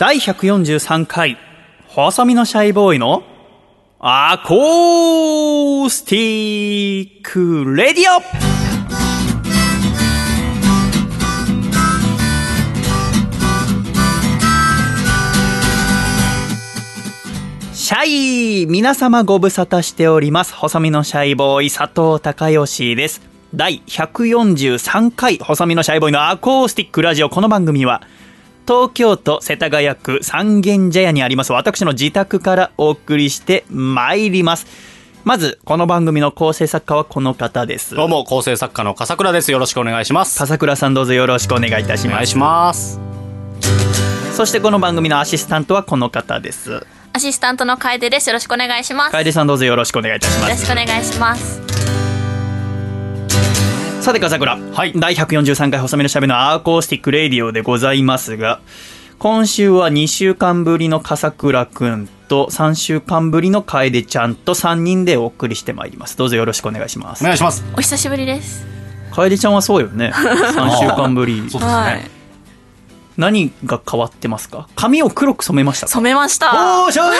第143回、細身のシャイボーイの Acoustic Radioシャイ皆様ご無沙汰しております。細身のシャイボーイ佐藤孝義です。第143回細身のシャイボーイのアコースティックラジオこの番組は東京都世田谷区三軒茶屋にあります私の自宅からお送りしてまいります。まず、この番組の構成作家はこの方です。どうも、構成作家の笠倉です。よろしくお願いします。笠倉さんどうぞよろしくお願いいたします。お願いします。そしてこの番組のアシスタントはこの方です。アシスタントの楓です。よろしくお願いします。よ楓さんどうぞよろしくお願いいたします。ろしくお願いします。さて、笠倉。はい第143回細身のシャイボーイの Acoustic Radio でございますが、今週は2週間ぶりの笠倉くんと3週間ぶりの楓ちゃんと3人でお送りしてまいります。どうぞよろしくお願いしますお。願いします。お久しぶりです。楓ちゃんはそうよね。3週間ぶり。そうですはいね。。何が変わってますか？髪を黒く染めましたか？染めました。おーしょー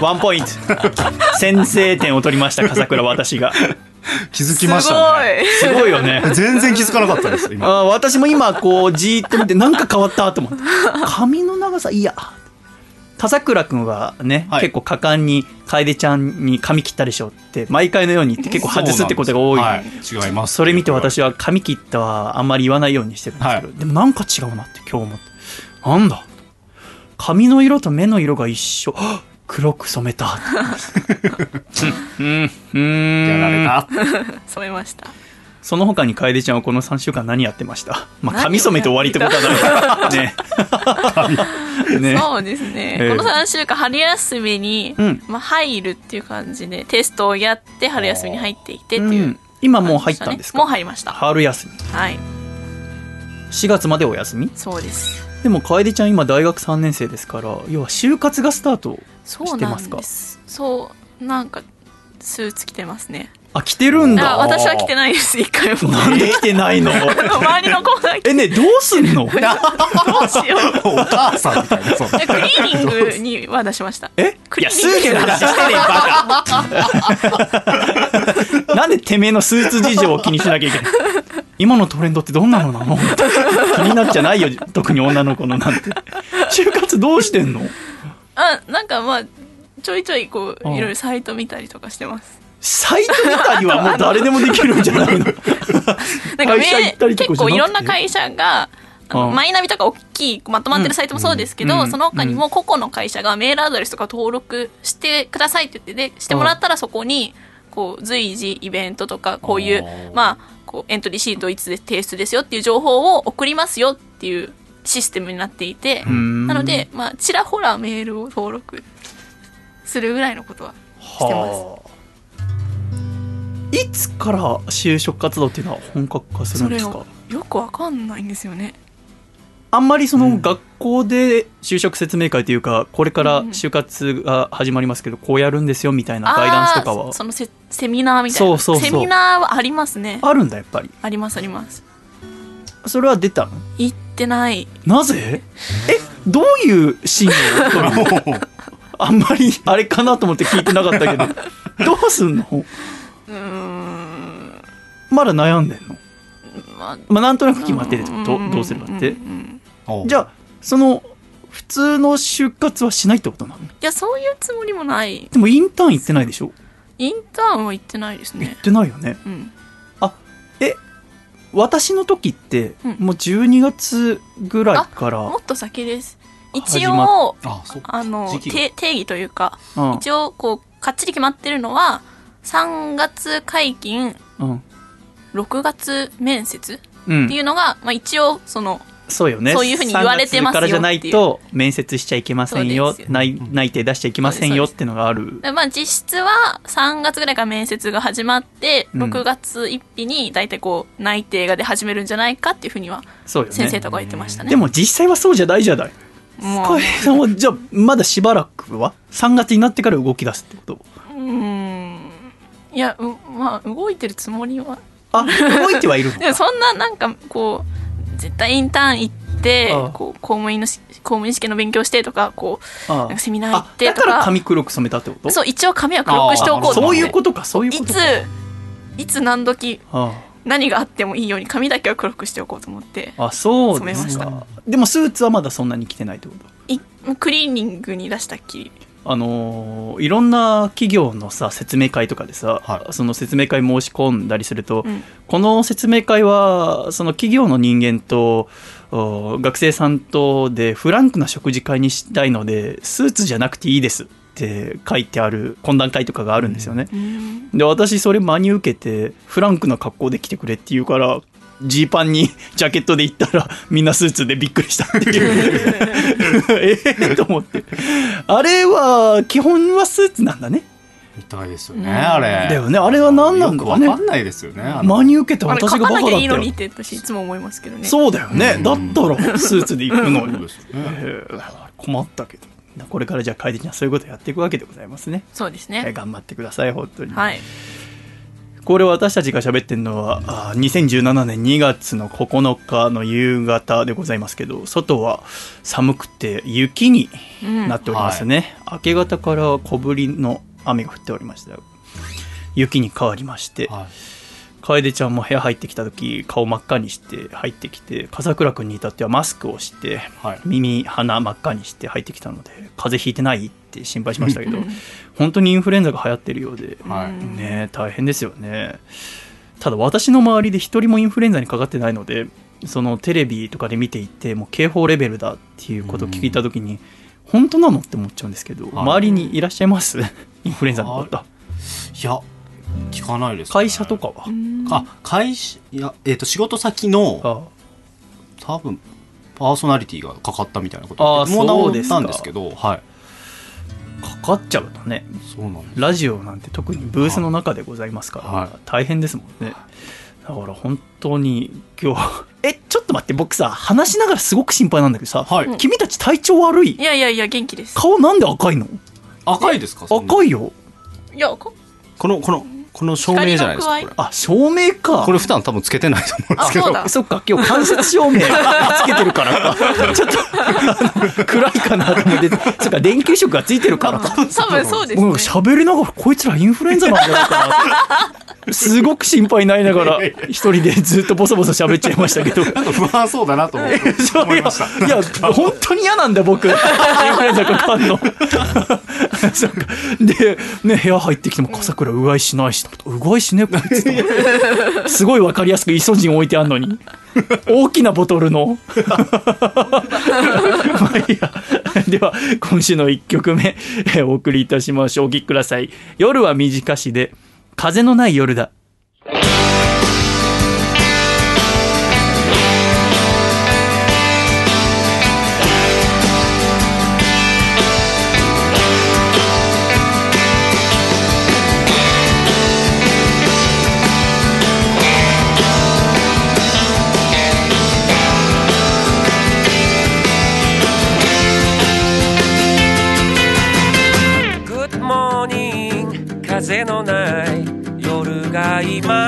ワンポイント。先制点を取りました、笠倉私が。気づきましたね。すごい。よね。全然気づかなかったです、今。あー私も今こうじーっと見てなんか変わったと思って。髪の長さいや。笠倉くんはね、はい。結構果敢に楓ちゃんに髪切ったでしょって毎回のように言って結構外すってことが多い。はい、違います。それ見て私は髪切ったはあんまり言わないようにしてるんですけど、はでもなんか違うなって今日思って。なんだ。髪の色と目の色が一緒。はっ黒く染めた。うん。うん。やられた。染めました。その他に楓ちゃん。はこの3週間何やってましたまあ髪染めて終わりってことはないねねそうですね。ええこの3週間春休みに、まあ入るっていう感じでテストをやって春休みに入っていてっていう、うん。今もう入ったん。ですかもう入りました。春休みはい。4月までお休みそうです。でも楓ちゃん今大学3年生ですから要は就活がスタートそうなしてますか？んです。そう、なんか、スーツ着てますね。あ来てるんあだ私は着てないです、一回も。なんで来てないの？周りの子が着てえねどうすんの？どうしよう。お母さんみたいな。クリーニングには出しました。え？いやスーツの話してねえバカなんでてめえのスーツ事情を気にしなきゃいけない？今のトレンドってどんなのなの？気になっちゃないよ特に女の子のなんて。就活どうしてんの？あ、なんかまあ、ちょいちょいこう、うん。いろいろサイト見たりとかしてます。サイト見たりはもう 誰でもできるんじゃないの？なんか結構いろんな会社が、マイナビとか大きいまとまってるサイトもそうですけど、うん。その他にも個々の会社がメールアドレスとか登録してくださいって言ってでしてもらったらそこにこう随時イベントとかこういうまあこうエントリーシートいつで提出ですよっていう情報を送りますよっていうシステムになっていてんなのでまあちらほらメールを登録するぐらいのことはしてます。はあいつから就職活動っていうのは本格化するんですか？それをよくわかんないんですよね。あんまりその学校で就職説明会というかこれから就活が始まりますけどこうやるんですよみたいなガイダンスとかは。そのセセミナーみたいな。そうそうそう。セミナーはありますね。あるんだやっぱり。ありますあります。それは出たの？行ってない。なぜ？えどういうシーンを撮るの？あんまりあれかなと思って聞いてなかったけど。どうすんの？うーん。まだ悩んでんの？まあ。まあなんとなく決まっててどどうするかってうんうんじゃあその普通の就活はしないってことなの？いやそういうつもりもない。でもインターン行ってないでしょ？インターンは行ってないです行っねてないよね？うん。え私の時って、うん。もう12月ぐらいからもっと先です。一応あ。あの定義というかうん。一応こうかっちり決まってるのは3月解禁うん。6月面接うん。っていうのが、まあ、一応そのそうよね。そういうふうに言われてますよ3月からじゃないと面接しちゃいけませんよ。内内定出しちゃいけませんよってのがある。でまあ、実質は3月ぐらいから面接が始まって、うん。6月1日に大体こう内定が出始めるんじゃないかっていうふうには先生とか言ってましたね。でも実際はそうじゃないじゃない。もう。深井さんはじゃあまだしばらくは？3月になってから動き出すってこと？うーん。いやうまあ動いてるつもりは。あ動いてはいるの そんななんかこう絶対インターン行ってこう公務員のし公務員試験の勉強してとかこうあなんかセミナー行ってあだからとか髪黒く染めたってこと？そう一応髪は黒くしておこうと。思そういうことかそういういことか。ついつ何時あ何があってもいいように髪だけは黒くしておこうと思ってああそう染めました。ですかでもスーツはまだそんなに着てないってこと？いクリーニングに出したっきりあのーいろんな企業のさ説明会とかでさ、はい。その説明会申し込んだりすると、うん。この説明会はその企業の人間とお学生さんとでフランクな食事会にしたいのでスーツじゃなくていいですって書いてある懇談会とかがあるんですよね。うん。で私それ真に受けてフランクな格好で来てくれって言うからジーパンに ジャケットで行ったらみんなスーツでびっくりしたっていう。ええと思って。あれは基本はスーツなんだね。みたいですよね、うん。あれ。だよね。あれは何なんだろうね。よくわかんないですよね真に受けてあれ私がバカだったよいいのにって私いつも思いますけどね。そうだよね、うん。だったらスーツで行くのに。困ったけど。これからじゃあ楓ちゃんそういうことやっていくわけでございますね、そうですね。えー頑張ってください本当に。はいこれ私たちが喋ってるのはあー2017年2月の9日の夕方でございますけど外は寒くて雪にうん。なっておりますね、明け方から小降りの雨が降っておりました。雪に変わりましてはい。楓ちゃんも部屋入ってきた時顔真っ赤にして入ってきて笠倉君に至ってはマスクをしてはい。耳鼻真っ赤にして入ってきたので風邪ひいてないって心配しましたけど 本当にインフルエンザが流行ってるようで。はい。うんね大変ですよね。ただ私の周りで一人もインフルエンザにかかってないのでそのテレビとかで見ていてもう警報レベルだっていうことを聞いた時に本当なのって思っちゃうんですけど周りにいらっしゃいます？インフルエンザの方いや聞かないです、ね、会社とかは？うん。あ会社いやえっ、と仕事先のあ多分パーソナリティがかかったみたいなこともう治ったんですけどはいかかっちゃうとね。そうなんです。ラジオなんて特にブースの中でございますから、はい。大変ですもんね。だから本当に今日 えちょっと待って僕さ話しながらすごく心配なんだけどさ、はい。君たち体調悪い？いやいやいや元気です。顔なんで赤いの？赤いですか？そんな赤いよ。いやここのこのこの照明じゃないですかこれ。あ照明か。これ普段多分つけてないと思うんですけど。あそうだ。そっか今日間接照明。つけてるから。かちょっと暗いかなと思って。そっか電球色がついてるからか。多分そうですもうね喋りながらこいつらインフルエンザなんじゃないかなすごく心配になりながら一人でずっとボソボソ喋っちゃいましたけど。なんか不安そうだなと思って思いました。いや本当に嫌なんだ僕。インフルエンの。そっか。で、ね、部屋入ってきても笠倉うがいしないしうがいしねえこいつと。すごい分かりやすくイソジン置いてあんのに。大きなボトルの。まあいいや。では今週の1曲目えーお送りいたしましょう。お聴きください。夜は短しで風のない夜だ。夜が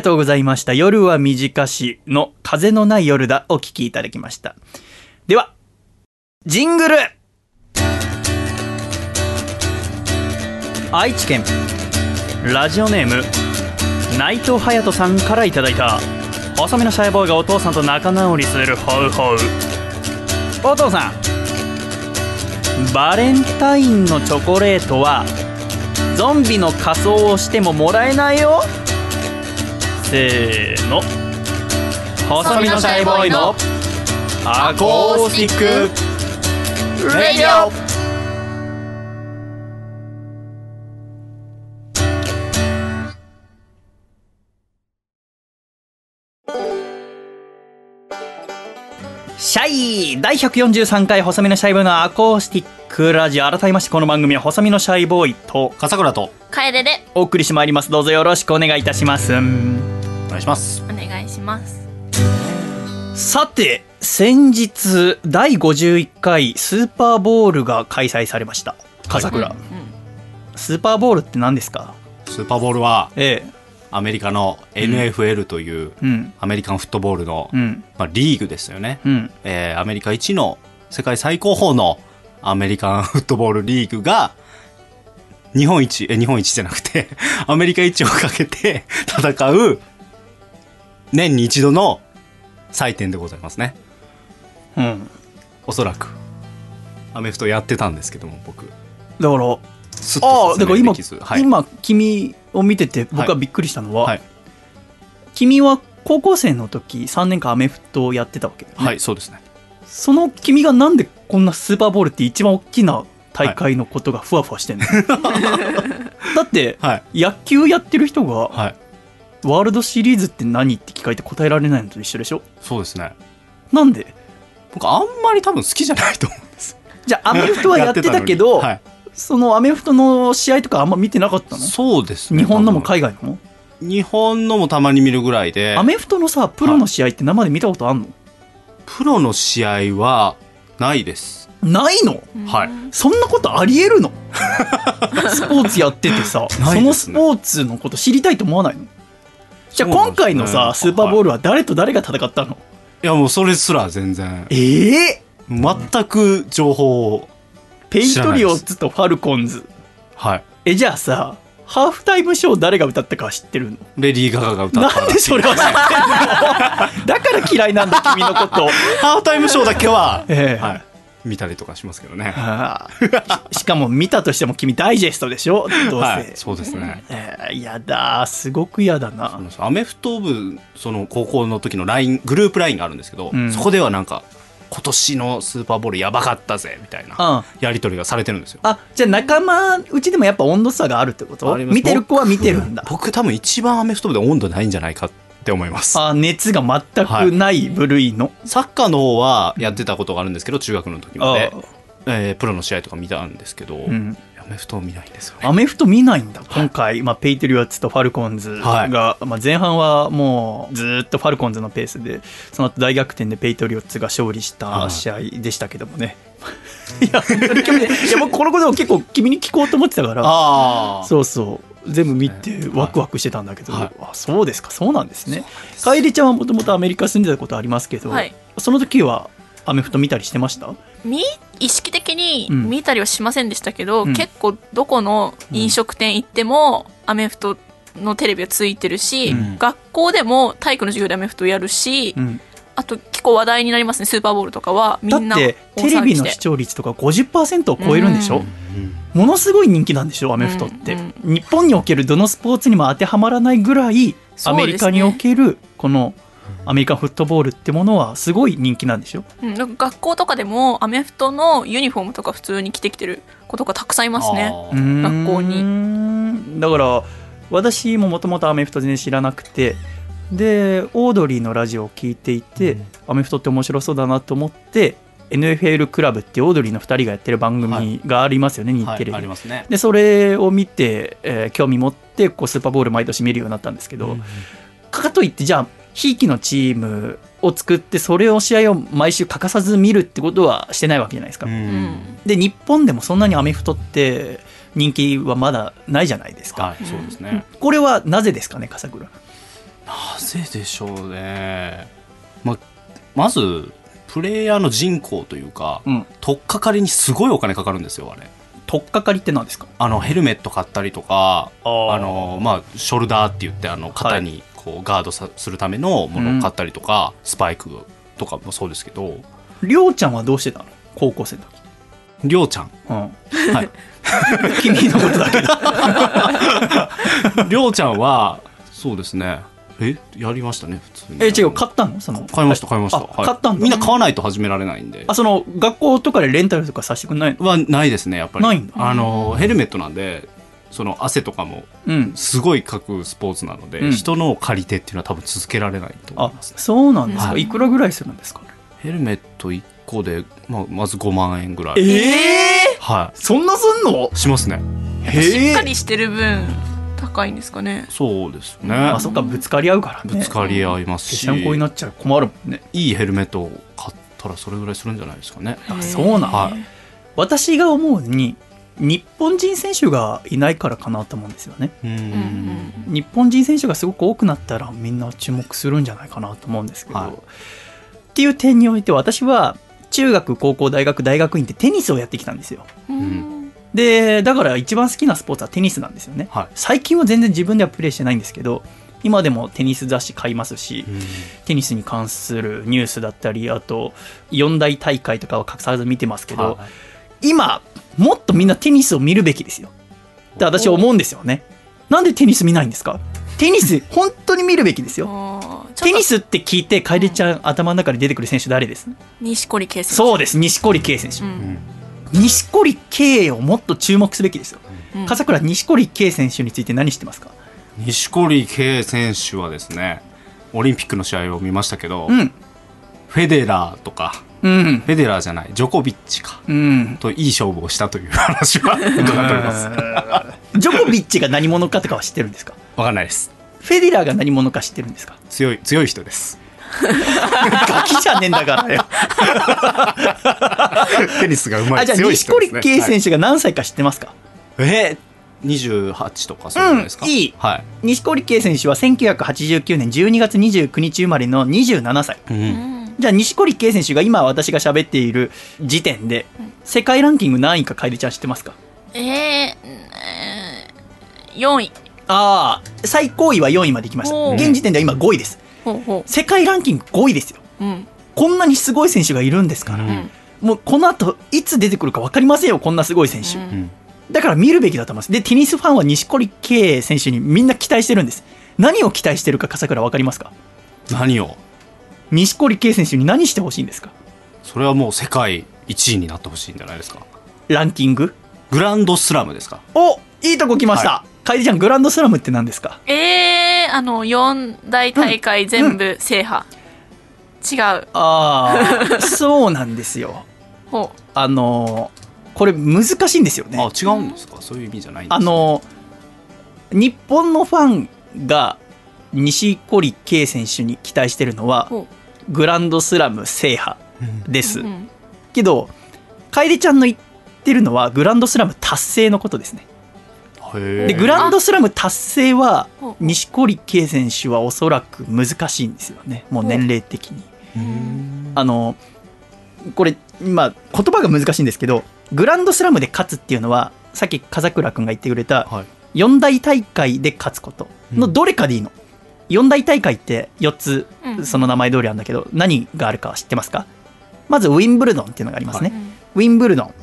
がとうございました。夜は短しの風のない夜だ。お聞きいただきました。では、ジングル。愛知県、ラジオネーム、内藤隼人さんからいただいた、細身のシャイボーイがお父さんと仲直りするホウホウ。お父さん、バレンタインのチョコレートは、ゾンビの仮装をしてももらえないよ。せーの。細身のシャイボーイの Acoustic Radio。シャイ。第143回細身のシャイボーイのアコースティックラジオ改めましてこの番組は細身のシャイボーイと笠倉と楓で。お送りしてまいります。どうぞよろしくお願いいたします。お願いします。お願いします。さて先日第51回スーパーボールが開催されました。笠倉、うんスーパーボールって何ですか？スーパーボールはええ。アメリカの NFL といううん。アメリカンフットボールの、うん。まあ、リーグですよね、うん。えーアメリカ一の世界最高峰のアメリカン フットボールリーグが日本一え日本一じゃなくて アメリカ一をかけて 戦う年に一度の祭典でございますね。うん。おそらく。アメフトやってたんですけども僕。だからすっああだから今、はい。今君を見てて僕がびっくりしたのは、はい、君は高校生の時3年間アメフトをやってたわけだよね、はい、そうですねその君がなんでこんなスーパーボールって一番大きな大会のことがふわふわしてんの、だってはい。野球やってる人がはい。ワールドシリーズって何って聞かれて答えられないのと一緒でしょ？そうですね。なんで？僕あんまり多分好きじゃないと思うんです。じゃあアメフトはやってたけどはい。そのアメフトの試合とかあんま見てなかったの？そうですね。日本のも海外の？も日本のもたまに見るぐらいで。アメフトのさプロの試合って生で見たことあんの、プロの試合はないです。ないの？はい。そんなことありえるの？スポーツやっててさ、ないそのスポーツのこと知りたいと思わないの？じゃあ今回のさ、スーパーボールは誰と誰が戦ったの、いやもうそれすら全然。ええ全く情報をペイトリオッツとファルコンズ。はい。えじゃあさハーフタイムショー誰が歌ったか知ってるの？レディー・ガガが歌った。なんでそれは知ってんの？だから嫌いなんだ君のことハーフタイムショーだけは、ええ。はい、見たりとかしますけどね。しかも見たとしても君ダイジェストでしょ？どうせ、はい。そうですね。えー、やだすごく嫌だな。アメフト部その高校の時の LINE グループ LINE があるんですけど、うん。そこではなんか今年のスーパーボールやばかったぜみたいなうん。やり取りがされてるんですよ。あじゃあ仲間うちでもやっぱ温度差があるってこと？見てる子は見てるんだ。僕多分一番アメフト部で温度ないんじゃないかって思います。あ熱が全くない部類の、サッカーの方はやってたことがあるんですけど中学の時まで。あ、えープロの試合とか見たんですけど、うん。アメフトを見ないんですよね。アメフト見ないんだ。今回、まあ、ペイトリオッツとファルコンズが、まあ、前半はもうずーっとファルコンズのペースでその後大逆転でペイトリオッツが勝利した試合でしたけどもね、いや本当に興味ないいや僕このことを結構君に聞こうと思ってたからああそうそう。全部見てワクワクしてたんだけど、はい。あそうですか。そうなんですね。楓ちゃんはもともとアメリカ住んでたことありますけど、はい。その時はアメフト見たりしてました？み意識的にうん。見たりはしませんでしたけど、うん。結構どこの飲食店行ってもアメフトのテレビはついてるし、うん。学校でも体育の授業でアメフトやるし、うん。あと結構話題になりますねスーパーボールとかはみんなだって大テレビの視聴率とか50%を超えるんでしょ、うものすごい人気なんでしょアメフトって、うん日本におけるどのスポーツにも当てはまらないぐらいアメリカにおけるこのアメリカンフットボールってものはすごい人気なんでしょ？うん、なんか学校とかでもアメフトのユニフォームとか普通に着てきてる子とかたくさんいますね。学校に。だから私ももともとアメフト全然知らなくてでオードリーのラジオを聞いていて、アメフトって面白そうだなと思って NFL クラブってオードリーの2人がやってる番組がありますよね、日はいテレビ、ありますね。でそれを見て、えー興味持ってこうスーパーボール毎年見るようになったんですけど、うん。かといってじゃあひいきのチームを作ってそれを試合を毎週欠かさず見るってことはしてないわけじゃないですか、ううん。んで日本でもそんなにアメフトって人気はまだないじゃないですか、はいそうですね。これはなぜですかね笠倉。なぜでしょうね。ままずプレイヤーの人口というかうん。取っかかりにすごいお金かかるんですよあれ。取っかかりって何ですか？あのヘルメット買ったりとかあのまあショルダーって言ってあの肩にこうガードさするためのものを買ったりとか、スパイクとかもそうですけど。りょうちゃんはどうしてたの？高校生の時。りょうちゃん。うん。はい。君のことだけど りょうちゃんはそうですね。え？やりましたね普通に。え違う買ったの？その買いました買いました、あはい。買ったんだ。みんな買わないと始められないんで。あその学校とかでレンタルとかさせてくんないの？はないですねやっぱり。ないんだ。あのヘルメットなんでその汗とかもうん。すごいかくスポーツなので、うん。人のを借りてっていうのは多分続けられないと思あいます。ねそうなんですか、はい。い、くらぐらいするんですか？ヘルメット1個で、まあ、まず5万円ぐらい。えはそんなすんの？いしますね。しっかりしてる分高いんですかね。そうですね。あそっかぶつかり合うからね。ぶつかり合いますし、参考になっちゃう。困るもんね。いいヘルメットを買ったらそれぐらいするんじゃないですかね。あそうなんだ。はい。私が思うに日本人選手がいないからかなと思うんですよね。うん。うん日本人選手がすごく多くなったらみんな注目するんじゃないかなと思うんですけど、はい。っていう点において私は中学高校大学大学院ってテニスをやってきたんですよ。うん。でだから一番好きなスポーツはテニスなんですよね、はい。最近は全然自分ではプレーしてないんですけど今でもテニス雑誌買いますし、テニスに関するニュースだったりあと四大大会とかは隠さず見てますけど、はい今もっとみんなテニスを見るべきですよ。って私は思うんですよね。なんでテニス見ないんですか？テニス 本当に見るべきですよ。テニスって聞いて楓ちゃん頭の中に出てくる選手誰です？錦織圭選手。そうです。錦織圭選手、うん。錦織圭をもっと注目すべきですよ。うん。笠倉錦織圭選手について何知ってますか錦織圭選手はですねオリンピックの試合を見ましたけど、うんフェデラーとか？うん。フェデラーじゃないジョコビッチかうん。といい勝負をしたという話は 伺っております。ジョコビッチが何者かとかは知ってるんですか？わかんないです。フェデラーが何者か知ってるんですか？強い強い人です。ガキじゃねえんだからよ。テニスがうまいあじゃあ錦織圭選手が何歳か知ってますか、手えー、28とかそうじゃないですか、うんい。いはい、錦織圭選手は1989年12月29日生まれの27歳うんうんじゃあ錦織圭選手が今私が喋っている時点で世界ランキング何位か楓ちゃん知ってますか？えーえー、4位。ああ最高位は4位まで行きました。現時点では今5位です。ほうほ世界ランキング5位ですよ。ううん。こんなにすごい選手がいるんですから、うん。もうこの後いつ出てくるか分かりませんよこんなすごい選手、うん。うん。だから見るべきだと思います。でテニスファンは錦織圭選手にみんな期待してるんです。何を期待してるか笠倉分かりますか？何を？錦織圭選手に何してほしいんですか？それはもう世界1位になってほしいんじゃないですか。ランキング？グランドスラムですか。おいいとこ来ました、楓ちゃんグランドスラムって何ですか？えー、あの4大大会全部制覇、違う。ああ そうなんですよ。ほあのーこれ難しいんですよね。あ違うんですか？そういう意味じゃないんですあの日本のファンが錦織圭選手に期待してるのはほグランドスラム制覇うんです、う、うん。けど楓ちゃんの言ってるのはグランドスラム達成のことですね。へでグランドスラム達成は錦織圭選手はおそらく難しいんですよね。もう年齢的に。あのこれまあ言葉が難しいんですけどグランドスラムで勝つっていうのはさっき風倉君が言ってくれたはい。四大大会で勝つことのどれかでいいの、四大大会って4つうん。その名前通りあるんだけど何があるかは知ってますか？まずウィンブルドンっていうのがありますね、うんウィンブルドン。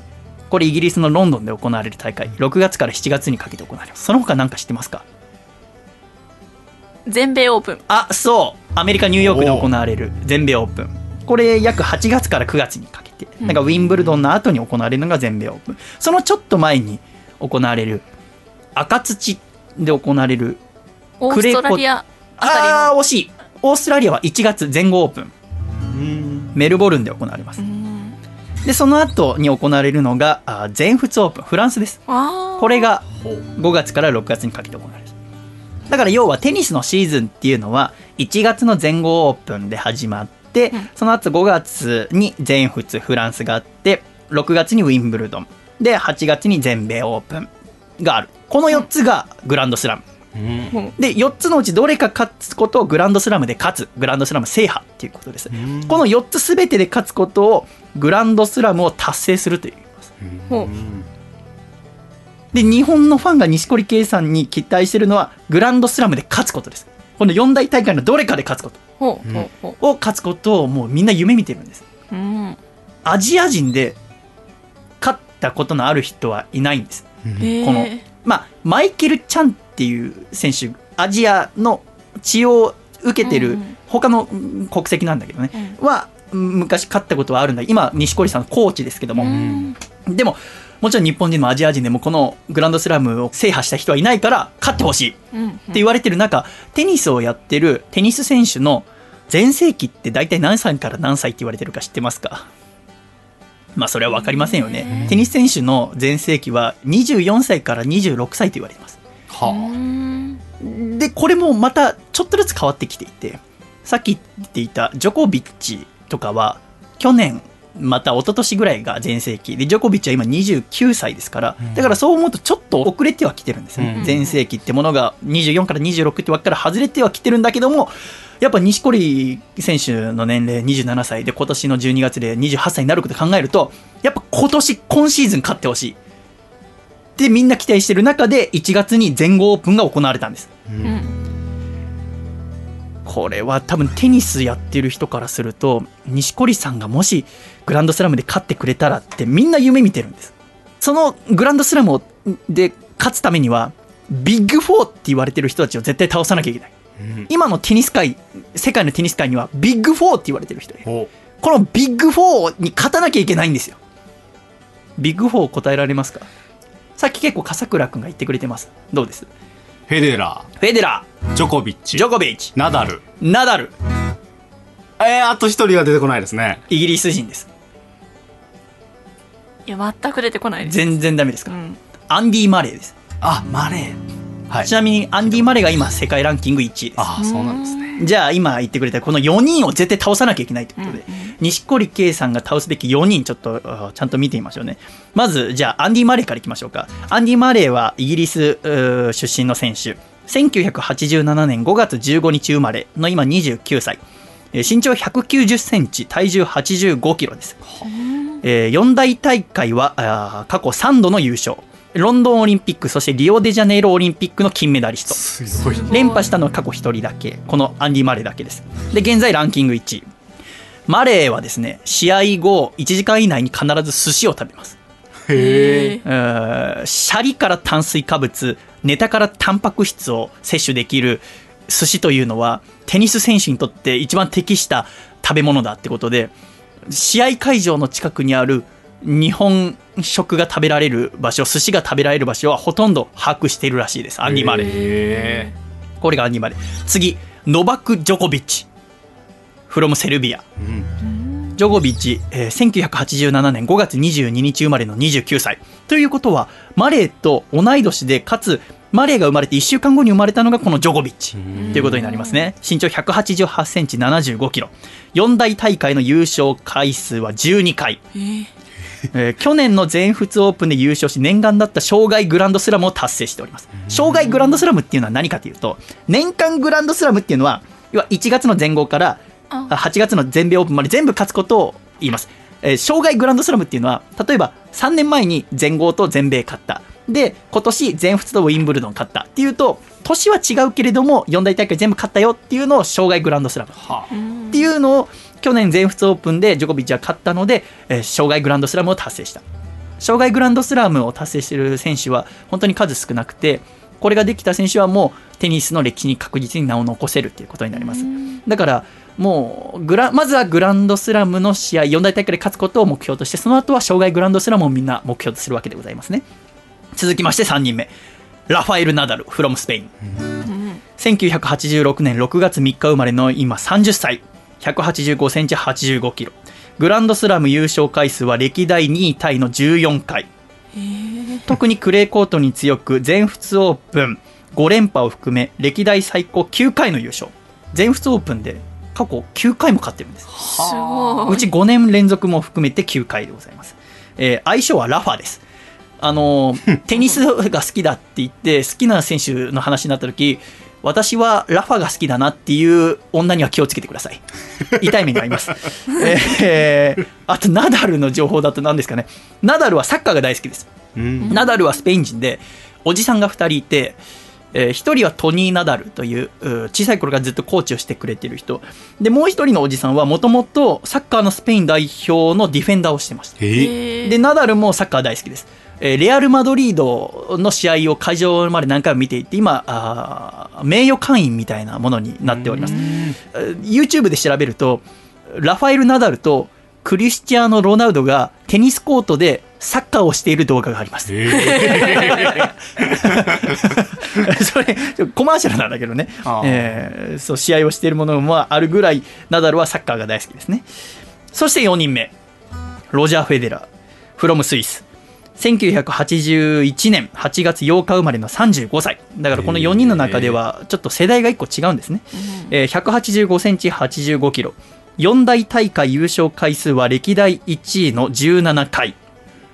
これイギリスのロンドンで行われる大会。6月から7月にかけて行われます。その他何か知ってますか？全米オープン。あそう。アメリカ・ニューヨークで行われる全米オープン。これ約8月から9月にかけて。なんかウィンブルドンの後に行われるのが全米オープン。そのちょっと前に行われる赤土で行われるオーストラリアあああのー惜しい。オーストラリアは1月全豪オープン。うん。メルボルンで行われます。うん。でその後に行われるのがあー全仏オープン。フランスです。これがほう。5月から6月にかけて行われる。だから要はテニスのシーズンっていうのは1月の全豪オープンで始まって、うん。その後5月に全仏フランスがあって6月にウィンブルドン。で8月に全米オープンがある。この4つがグランドスラム。うんで4つのうちどれか勝つことをグランドスラムで勝つ。グランドスラム制覇っていうことです。うん。この4つ全てで勝つことをグランドスラムを達成するというほうで日本のファンが錦織圭さんに期待してるのはグランドスラムで勝つことです。この四大大会のどれかで勝つこと。を勝つことをもうみんな夢見てるんです。アジア人で勝ったことのある人はいないんです。このまあマイケル・チャンっていう選手アジアの血を受けてる他のうん。国籍なんだけどね、はうん。昔勝ったことはあるんだ。今錦織さんのコーチですけども、うん。でももちろん日本人もアジア人でもこのグランドスラムを制覇した人はいないから勝ってほしいってうん。言われてる中テニスをやってるテニス選手の全盛期って大体何歳から何歳って言われてるか知ってますか？まあそれは分かりませんよね。テニス選手の全盛期は24歳から26歳と言われてますはうん。でこれもまたちょっとずつ変わってきていてさっき言っていたジョコビッチとかは去年また一昨年ぐらいが全盛期。でジョコビッチは今29歳ですから、だからそう思うとちょっと遅れてはきてるんですね、うん。全盛期ってものが24から26って枠から外れてはきてるんだけどもやっぱ錦織選手の年齢27歳で今年の12月で28歳になることを考えるとやっぱ今年今シーズン勝ってほしいってみんな期待してる中で1月に全豪オープンが行われたんです。ううんんこれは多分テニスやってる人からすると錦織さんがもしグランドスラムで勝ってくれたらってみんな夢見てるんです。そのグランドスラムをで勝つためにはビッグ4って言われてる人たちを絶対倒さなきゃいけない。うん。今のテニス界世界のテニス界にはビッグ4って言われてる人このビッグ4に勝たなきゃいけないんですよ。ビッグ4答えられますか？さっき結構笠倉君が言ってくれてます。どうです？うフェデラフェデラー。ジョコビッーチ。ジョコビッチ。ナダル。ナダル。えー、あと一人が出てこないですね。イギリス人です。いや全く出てこないです。全然ダメですか、うん。アンディ・マレーです、あマレー。はい。ちなみにアンディ・マレーが今世界ランキング1位です。あそうなんですねじゃあ今言ってくれたこの4人を絶対倒さなきゃいけないってことで、錦織圭さんが倒すべき4人ちょっとあちゃんと見てみましょうね。まずじゃあアンディ・マレーからいきましょうか。アンディ・マレーはイギリス出身の選手。1987年5月15日生まれの今29歳。えー身長190センチ体重85キロです。えー四大大会は過去3度の優勝ロンドンオリンピックそしてリオデジャネイロオリンピックの金メダリスト。すごい。連覇したのは過去1人だけ。このアンディ・マレーだけです。で現在ランキング1位。マレーはですね試合後1時間以内に必ず寿司を食べます。へええーシャリから炭水化物ネタからタンパク質を摂取できる寿司というのはテニス選手にとって一番適した食べ物だってことで試合会場の近くにある日本食が食べられる場所寿司が食べられる場所はほとんど把握しているらしいですアンディ・マレこれがアンディ・マレー次ノバク・ジョコビッチフロムセルビアーうんジョコビッチ、えー1987年5月22日生まれの29歳。ということは、マレーと同い年で、かつ、マレーが生まれて1週間後に生まれたのがこのジョコビッチ。ということになりますね。身長188センチ75キロ。四大大会の優勝回数は12回。えーえー去年の全仏オープンで優勝し念願だった生涯グランドスラムを達成しております。生涯グランドスラムっていうのは何かというと年間グランドスラムっていうのは要は1月の全豪からあ。あ8月の全米オープンまで全部勝つことを言います、えー生涯グランドスラムっていうのは例えば3年前に全豪と全米勝った。で今年全仏とウィンブルドン勝ったっていうと年は違うけれども四大大会全部勝ったよっていうのを生涯グランドスラム。っていうのを去年全仏オープンでジョコビッチは勝ったので、えー生涯グランドスラムを達成した。生涯グランドスラムを達成している選手は本当に数少なくてこれができた選手はもうテニスの歴史に確実に名を残せるっていうことになります。だからもうグラまずはグランドスラムの試合四大大会で勝つことを目標としてその後は生涯グランドスラムをみんな目標とするわけでございますね。続きまして3人目。ラファエル・ナダルフロムスペイン。1986年6月3日生まれの今30歳185センチ85キロ。グランドスラム優勝回数は歴代2位タイの14回。特にクレーコートに強く全仏オープン5連覇を含め歴代最高9回の優勝。全仏オープンで過去9回も勝ってるんです。すごい。うち5年連続も含めて9回でございます、えー相性はラファです。あのー テニスが好きだって言って好きな選手の話になった時私はラファが好きだなっていう女には気をつけてください。痛い目に遭います、えーあとナダルの情報だと何ですかね。ナダルはサッカーが大好きです。うん。ナダルはスペイン人でおじさんが2人いて、え1人はトニー・ナダルというう小さい頃からずっとコーチをしてくれてる人。でもう1人のおじさんはもともとサッカーのスペイン代表のディフェンダーをしてました。でナダルもサッカー大好きです、えーレアル・マドリードの試合を会場まで何回も見ていて今あー名誉会員みたいなものになっておりますえー YouTube で調べるとラファエル・ナダルとクリスチャーノ・ロナウドがテニスコートでサッカーをしている動画があります。え それ、コマーシャルなんだけどねえーそう試合をしているものもあるぐらい、ナダルはサッカーが大好きですね。そして4人目、ロジャー・フェデラー、フロムスイス。1981年8月8日生まれの35歳。だからこの4人の中では、ちょっと世代が1個違うんですね。えー185センチ85キロ。四大大会優勝回数は歴代1位の17回。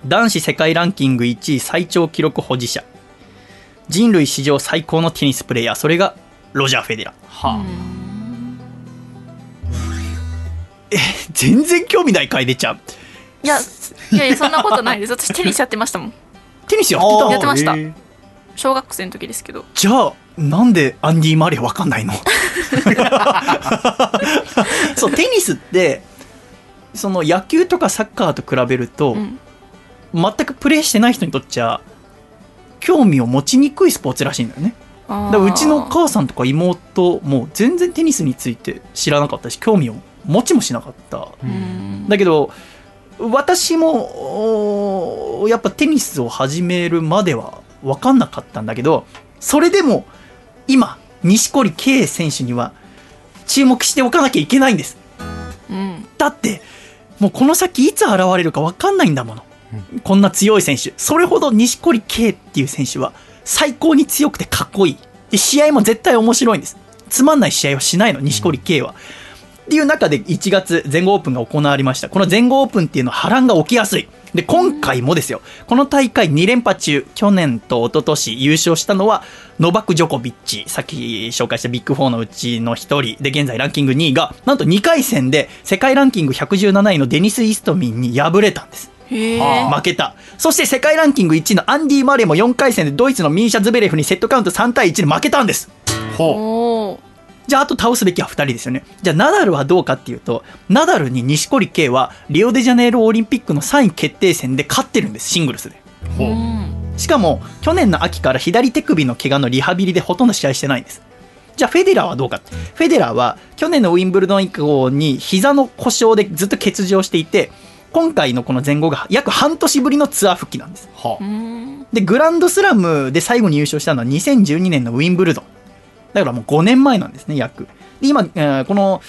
男子世界ランキング1位最長記録保持者。人類史上最高のテニスプレーヤー、それがロジャー・フェデラー。は全然興味ない回出ちゃう。いやいやいやそんなことないです。私テニスやってましたもん。テニスやってたの？やってました。えー。小学生の時ですけど。じゃあ、なんでアンディ・マレーわかんないの？そう、テニスって、その野球とかサッカーと比べると、うん。全くプレーしてない人にとっちゃ、興味を持ちにくいスポーツらしいんだよね。だからうちの母さんとか妹も全然テニスについて知らなかったし興味を持ちもしなかった。うん。だけど私もやっぱテニスを始めるまでは分かんなかったんだけどそれでも今錦織圭選手には注目しておかなきゃいけないんです。うん。だってもうこの先いつ現れるか分かんないんだもの、こんな強い選手。それほど錦織圭っていう選手は最高に強くてかっこいい。で試合も絶対面白いんです。つまんない試合はしないの錦織圭は、っていう中で1月全豪オープンが行われました。この全豪オープンっていうのは波乱が起きやすい。で今回もですよ。この大会2連覇中。去年と一昨年優勝したのはノバク・ジョコビッチ。さっき紹介したビッグ4のうちの1人。で現在ランキング2位がなんと2回戦で世界ランキング117位のデニス・イーストミンに敗れたんです。負けた。そして世界ランキング1位のアンディ・マレーも4回戦でドイツのミーシャ・ズベレフにセットカウント3対1で負けたんです。ほおおじゃあ、あと倒すべきは2人ですよね。じゃあ、ナダルはどうかっていうと、ナダルに錦織圭は、リオデジャネイロオリンピックの3位決定戦で勝ってるんです、シングルスで。うほうしかも、去年の秋から左手首の怪我のリハビリでほとんど試合してないんです。じゃあ、フェデラーはどうか。フェデラーは、去年のウィンブルドン以降に膝の故障でずっと欠場していて、今回のこの前後が約半年ぶりのツアー復帰なんです。はうんで、グランドスラムで最後に優勝したのは2012年のウィンブルドン。だからもう5年前なんですね、約。で、今、えーこの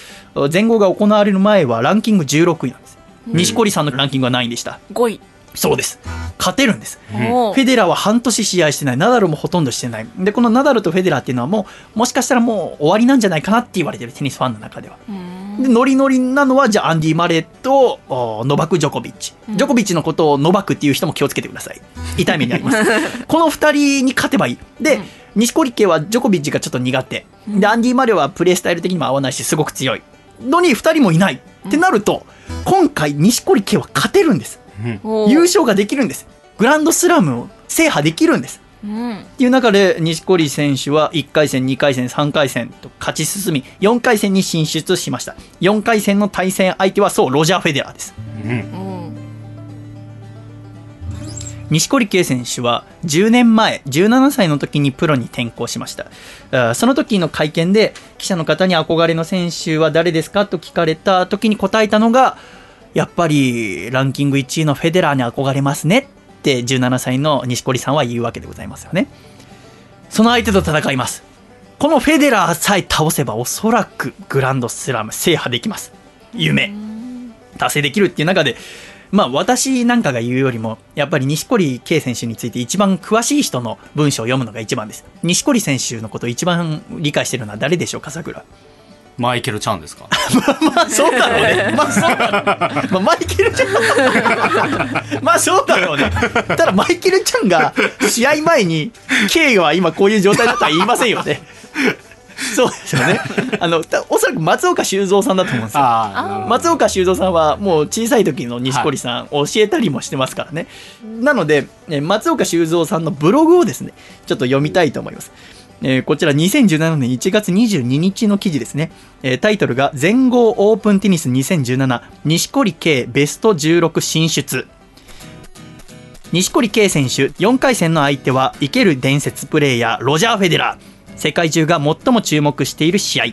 前後が行われる前はランキング16位なんです。錦織さんのランキングは何位でした？5位そうです。勝てるんです。おフェデラーは半年試合してない。ナダルもほとんどしてない。で、このナダルとフェデラーっていうのはもう、もしかしたらもう終わりなんじゃないかなって言われてるテニスファンの中では。うんでノリノリなのはじゃあアンディ・マレーとおノバク・ジョコビッチ、ジョコビッチのことをノバクっていう人も気をつけてください痛い目にあります この2人に勝てばいいで、錦織圭はジョコビッチがちょっと苦手。でアンディ・マレーはプレースタイル的にも合わないしすごく強い。のに2人もいない。ってなると今回錦織圭は勝てるんです。優勝ができるんです。グランドスラムを制覇できるんです。うん。っていう中で錦織選手は1回戦2回戦3回戦と勝ち進み4回戦に進出しました。4回戦の対戦相手はそうロジャー・フェデラーです。うんうん錦織圭選手は10年前17歳の時にプロに転向しました。その時の会見で記者の方に憧れの選手は誰ですかと聞かれた時に答えたのがやっぱりランキング1位のフェデラーに憧れますねって17歳の錦織さんは言うわけでございますよね。その相手と戦います。このフェデラーさえ倒せばおそらくグランドスラム制覇できます。夢。達成できるっていう中でまあ私なんかが言うよりもやっぱり錦織圭選手について一番詳しい人の文章を読むのが一番です。錦織選手のことを一番理解してるのは誰でしょうか桜マイケル・チャンですか？まあそうだろうね。まあそうだろう、まあ、マイケルちゃん。まあそうだろうね。ただマイケルちゃんが試合前に K は今こういう状態だとは言いませんよね そうですよね。あのたおそらく松岡修造さんだと思うんですよ。松岡修造さんはもう小さい時の錦織さん教えたりもしてますからね、なのでえ松岡修造さんのブログをですねちょっと読みたいと思います、えーこちら2017年1月22日の記事ですね、えータイトルが全豪オープンテニス2017錦織圭ベスト16進出。錦織圭選手4回戦の相手は生ける伝説プレーヤーロジャー・フェデラー世界中が最も注目している試合。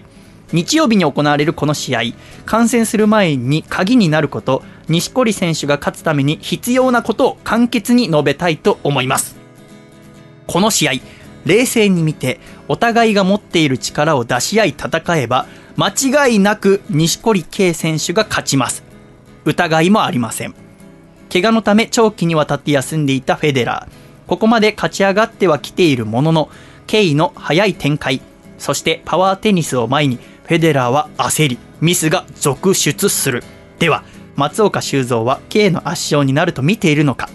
日曜日に行われるこの試合観戦する前に鍵になること錦織選手が勝つために必要なことを簡潔に述べたいと思います。この試合冷静に見てお互いが持っている力を出し合い戦えば間違いなく錦織圭選手が勝ちます。疑いもありません。怪我のため長期にわたって休んでいたフェデラー。ここまで勝ち上がってはきているもののケイの速い展開そしてパワーテニスを前にフェデラーは焦りミスが続出する。では松岡修造は K の圧勝になると見ているのか。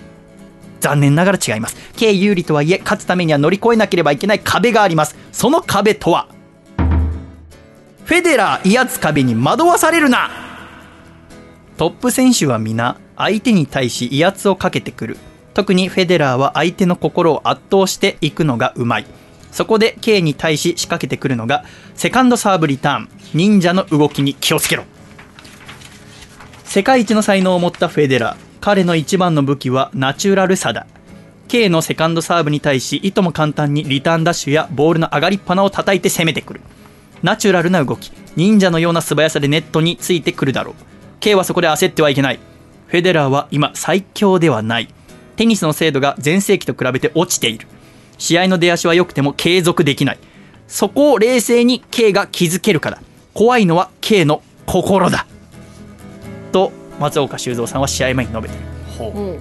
残念ながら違います。K 有利とはいえ勝つためには乗り越えなければいけない壁があります。その壁とはフェデラー威圧壁に惑わされるな。トップ選手は皆相手に対し威圧をかけてくる。特にフェデラーは相手の心を圧倒していくのがうまい。そこで K に対し仕掛けてくるのがセカンドサーブリターン忍者の動きに気をつけろ。世界一の才能を持ったフェデラー彼の一番の武器はナチュラルさだ K のセカンドサーブに対しいとも簡単にリターンダッシュやボールの上がりっぱなを叩いて攻めてくる。ナチュラルな動き忍者のような素早さでネットについてくるだろう。K はそこで焦ってはいけない。フェデラーは今最強ではない。テニスの精度が全盛期と比べて落ちている。試合の出足は良くても継続できない。そこを冷静に K が気づけるから。怖いのは K の心だ。と松岡修造さんは試合前に述べているう。ん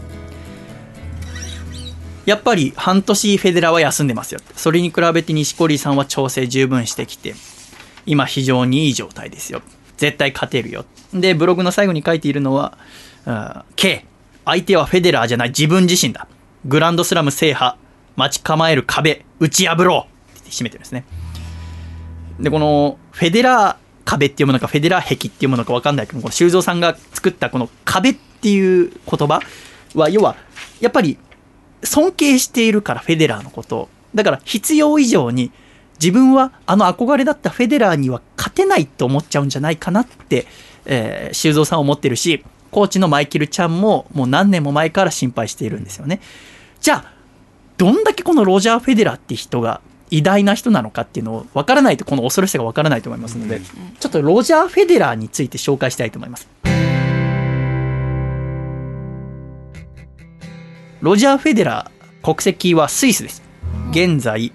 やっぱり半年フェデラーは休んでますよ。それに比べて錦織さんは調整十分してきて。今非常にいい状態ですよ。絶対勝てるよ。でブログの最後に書いているのはうん K 相手はフェデラーじゃない。自分自身だ。グランドスラム制覇待ち構える壁打ち破ろう。って締めてるんですね。でこのフェデラー壁っていうものかフェデラー壁っていうものか分かんないけどこの修造さんが作ったこの壁っていう言葉は要はやっぱり尊敬しているからフェデラーのことをだから必要以上に自分はあの憧れだったフェデラーには勝てないと思っちゃうんじゃないかなって、えー修造さんは思ってるしコーチのマイケルちゃんももう何年も前から心配しているんですよね。じゃあどんだけこのロジャー・フェデラーって人が偉大な人なのかっていうのを分からないとこの恐ろしさが分からないと思いますので、ちょっとロジャー・フェデラーについて紹介したいと思います。ロジャー・フェデラー国籍はスイスです。現在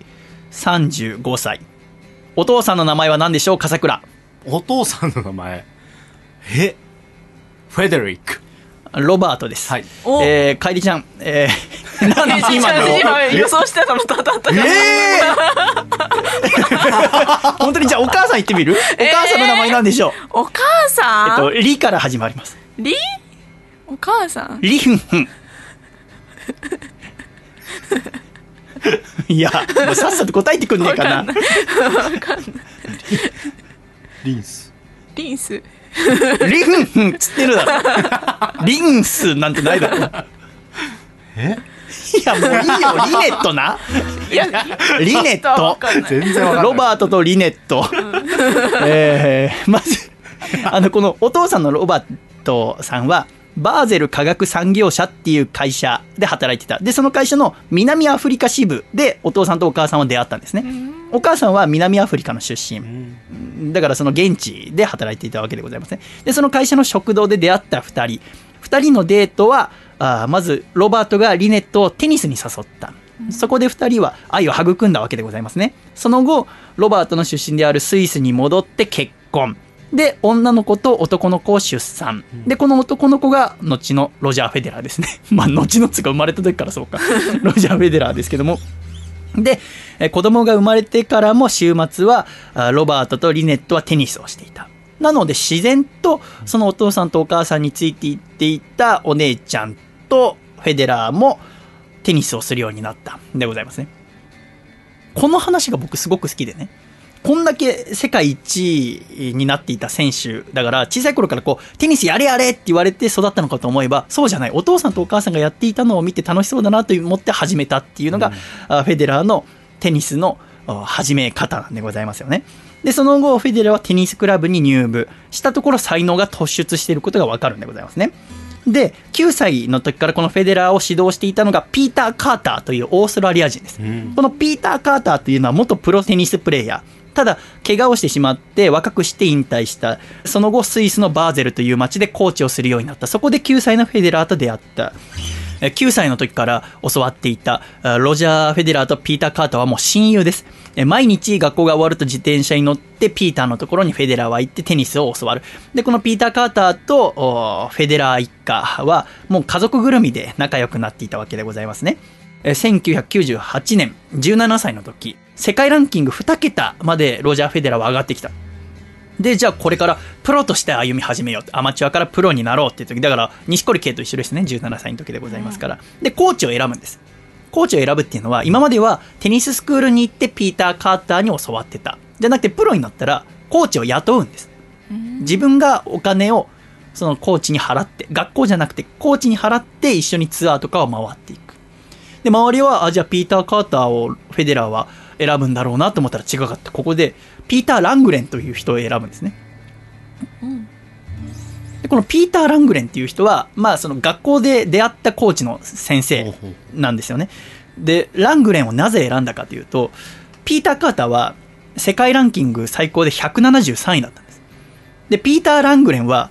35歳。お父さんの名前は何でしょう？笠倉。お父さんの名前？え？フェデリックロバートです、はい。お。えー、かえりちゃん、えー なんで今の今予想してたのと当たった。ええ 本当にじゃあお母さん言ってみる、お母さんの名前なんでしょう。お母さん、えっと、リから始まります。リお母さん？リフンフン。いや、もうさっさと答えてくんねえかな。リンス。リンスリフンフンつってるだろ。リンスなんてないだろ。え？いや、もういいよ、リネットな。いやリネット。全然わかんない。ロバートとリネット。えーまず、あの、このお父さんのロバートさんは、バーゼル化学産業社っていう会社で働いてた。で、その会社の南アフリカ支部でお父さんとお母さんは出会ったんですね。お母さんは南アフリカの出身。だからその現地で働いていたわけでございますね。で、その会社の食堂で出会った2人。2人のデートは、あーまずロバートがリネットをテニスに誘った。そこで2人は愛を育んだわけでございますね。その後、ロバートの出身であるスイスに戻って結婚。で、女の子と男の子を出産。で、この男の子が後のロジャー・フェデラーですね。まあ、後のつうか生まれた時からそうか。ロジャー・フェデラーですけども。で、えー子供が生まれてからも週末は、あロバートとリネットはテニスをしていた。なので自然とそのお父さんとお母さんについていっていたお姉ちゃんとフェデラーもテニスをするようになったんでございますね。この話が僕すごく好きでね。こんだけ世界一位になっていた選手だから、小さい頃からこう、テニスやれやれって言われて育ったのかと思えば、そうじゃない。お父さんとお母さんがやっていたのを見て楽しそうだなと思って始めたっていうのが、あフェデラーのテニスのあ始め方でございますよね。で、その後、フェデラーはテニスクラブに入部したところ、才能が突出していることがわかるんでございますね。で、9歳の時からこのフェデラーを指導していたのが、ピーター・カーターというオーストラリア人です。んこのピーター・カーターというのは元プロテニスプレーヤー。ただ、怪我をしてしまって若くして引退した。その後、スイスのバーゼルという街でコーチをするようになった。そこで9歳のフェデラーと出会った。え9歳の時から教わっていたあロジャー・フェデラーとピーター・カーターはもう親友です。え毎日学校が終わると自転車に乗ってピーターのところにフェデラーは行ってテニスを教わる。で、このピーター・カーターとおフェデラー一家はもう家族ぐるみで仲良くなっていたわけでございますね。えー1998年、17歳の時、世界ランキング2桁までロジャー・フェデラーは上がってきた。で、じゃあこれからプロとして歩み始めよう。アマチュアからプロになろうっていう時。だから、西堀圭と一緒ですね。17歳の時でございますから。で、コーチを選ぶんです。コーチを選ぶっていうのは、今まではテニススクールに行ってピーター・カーターに教わってた。じゃなくて、プロになったら、コーチを雇うんです。自分がお金をそのコーチに払って、学校じゃなくてコーチに払って一緒にツアーとかを回っていく。で、周りは、あ、じゃあピーター・カーターをフェデラーは選ぶんだろうなと思ったら違かった。ここで、ピーター・ラングレンという人を選ぶんですね。でこのピーター・ラングレンっていう人は、まあその学校で出会ったコーチの先生なんですよね。で、ラングレンをなぜ選んだかというと、ピーター・カーターは世界ランキング最高で173位だったんです。で、ピーター・ラングレンは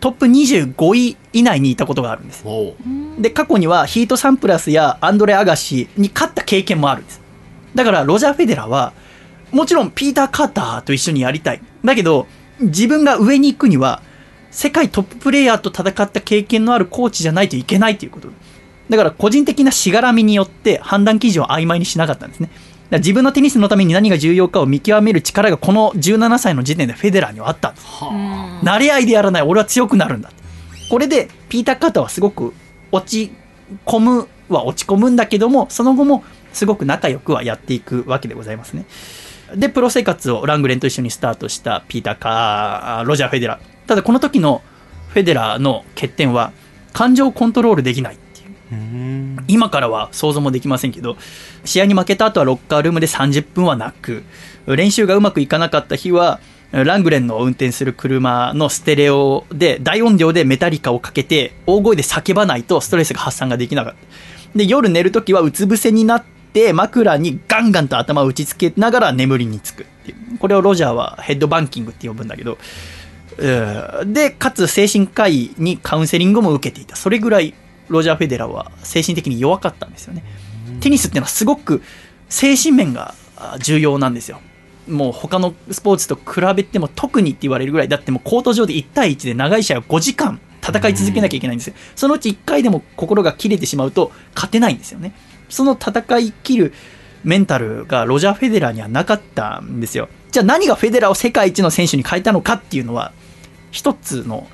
トップ25位以内にいたことがあるんです。で、過去にはヒート・サンプラスやアンドレ・アガシに勝った経験もあるんです。だから、ロジャー・フェデラーは、もちろんピーター・カーターと一緒にやりたい。だけど、自分が上に行くには、世界トッププレイヤーと戦った経験のあるコーチじゃないといけないということ。だから、個人的なしがらみによって判断基準を曖昧にしなかったんですね。だ自分のテニスのために何が重要かを見極める力がこの17歳の時点でフェデラーにはあったんです。慣れ合いでやらない俺は強くなるんだこれでピーター・カーターはすごく落ち込むは落ち込むんだけどもその後もすごく仲良くはやっていくわけでございますねでプロ生活をラングレンと一緒にスタートしたピーター・カーロジャー・フェデラーただこの時のフェデラーの欠点は感情をコントロールできないっていう今からは想像もできませんけど、試合に負けた後はロッカールームで30分はなく、練習がうまくいかなかった日は、ラングレンの運転する車のステレオで大音量でメタリカをかけて大声で叫ばないとストレスが発散ができなかった。で、夜寝るときはうつ伏せになって枕にガンガンと頭を打ちつけながら眠りにつくっていう。これをロジャーはヘッドバンキングって呼ぶんだけど、うんで、かつ精神科医にカウンセリングも受けていた。それぐらいロジャー・フェデラーは精神的に弱かったんですよね。テニスっていうのはすごく精神面があ重要なんですよ。もう他のスポーツと比べても特にって言われるぐらい、だってもうコート上で1対1で長い試合を5時間戦い続けなきゃいけないんですよ。そのうち1回でも心が切れてしまうと勝てないんですよね。その戦い切るメンタルがロジャー・フェデラーにはなかったんですよ。じゃあ何がフェデラーを世界一の選手に変えたのかっていうのは、一つの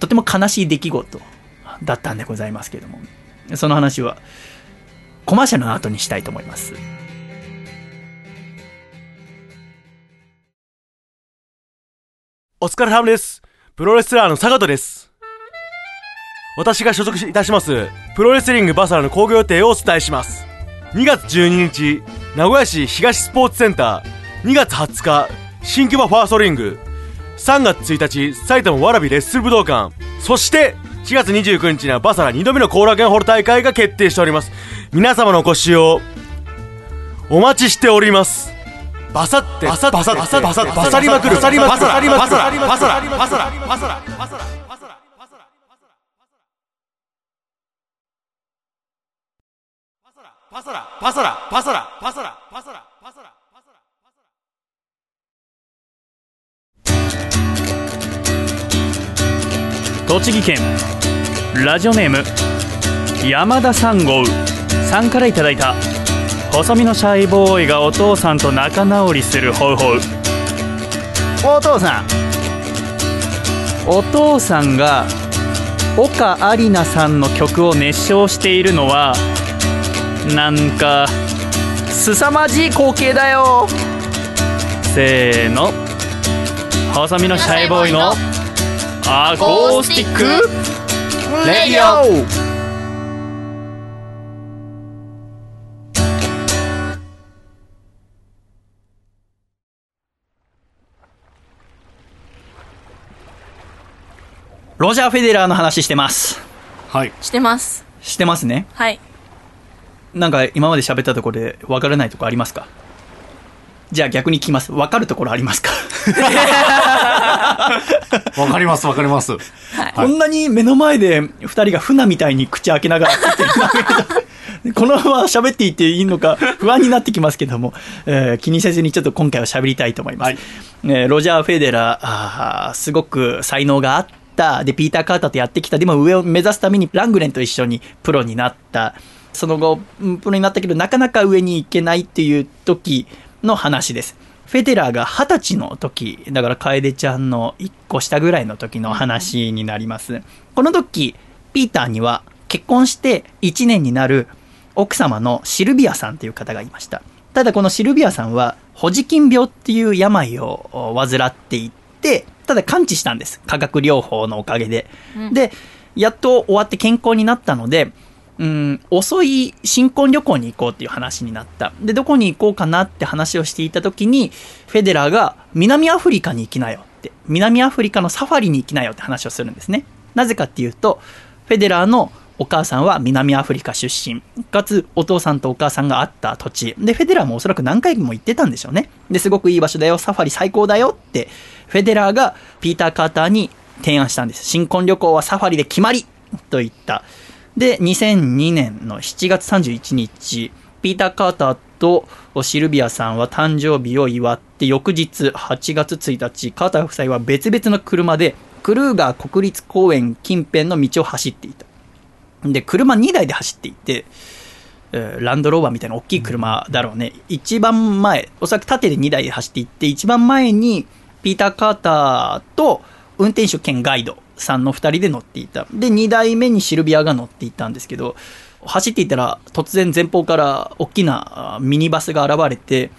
とても悲しい出来事だったんでございますけども、その話はコマーシャルの後にしたいと思います。お疲れ様です。プロレスラーの坂戸です。私が所属いたします、プロレスリングバサラの興行予定をお伝えします。2月12日、名古屋市東スポーツセンター。2月20日、新木場ファーストリング。3月1日、埼玉わらびレッスル武道館。そして、4月29日にはバサラ2度目の後楽園ホール大会が決定しております。皆様のご使用、お待ちしております。バサって、バサバサ、バサバサ、バサって、バサって、バサりまくる、バサラバサラ、バサラバサラ、バサラ、バサラ、バサラ、バサラ、バサラ、バサラ。バサラバサラバサラバサラ栃木県。ラジオネーム山田3号さんからいただいた。細身のシャイボーイがお父さんと仲直りするホウホウお父さん。お父さんが岡有里さんの曲を熱唱しているのはなんか凄まじい光景だよ。せーの。細身のシャイボーイのアコースティック？レディオロジャー・フェデラーの話してます。はい。してます。してますね。はい。なんか今まで喋ったところで分からないところありますか？じゃあ逆に聞きます。分かるところありますか、わかります、わかります。こんなに目の前で二人が船みたいに口開けながら このまま喋っていっていいのか不安になってきますけども、えー気にせずにちょっと今回は喋りたいと思います。はいえーロジャー・フェデラーあー、すごく才能があった。で、ピーター・カーターとやってきた。でも上を目指すためにラングレンと一緒にプロになった。その後、うんプロになったけど、なかなか上に行けないっていう時の話です。フェデラーが二十歳の時、だから楓ちゃんの一個下ぐらいの時の話になります。この時、ピーターには結婚して1年になる奥様のシルビアさんという方がいました。ただこのシルビアさんは、ホジキン病っていう病を患っていて、ただ完治したんです。化学療法のおかげで。で、やっと終わって健康になったので、うん、遅い新婚旅行に行こうっていう話になった。で、どこに行こうかなって話をしていた時に、フェデラーが南アフリカに行きなよって、南アフリカのサファリに行きなよって話をするんですね。なぜかっていうと、フェデラーのお母さんは南アフリカ出身。かつ、お父さんとお母さんが会った土地。で、フェデラーもおそらく何回も行ってたんでしょうね。で、すごくいい場所だよ、サファリ最高だよって、フェデラーがピーター・カーターに提案したんです。新婚旅行はサファリで決まりと言った。で、2002年の7月31日、ピーター・カーターとシルビアさんは誕生日を祝って、翌日8月1日、カーター夫妻は別々の車で、クルーガー国立公園近辺の道を走っていた。で、車2台で走っていて、ランドローバーみたいな大きい車だろうね。一番前、おそらく縦で2台で走っていって、一番前にピーター・カーターと運転手兼ガイドさんの2人で乗っていた。で、2台目にシルビアが乗っていたんですけど、走っていたら突然前方から大きなミニバスが現れて、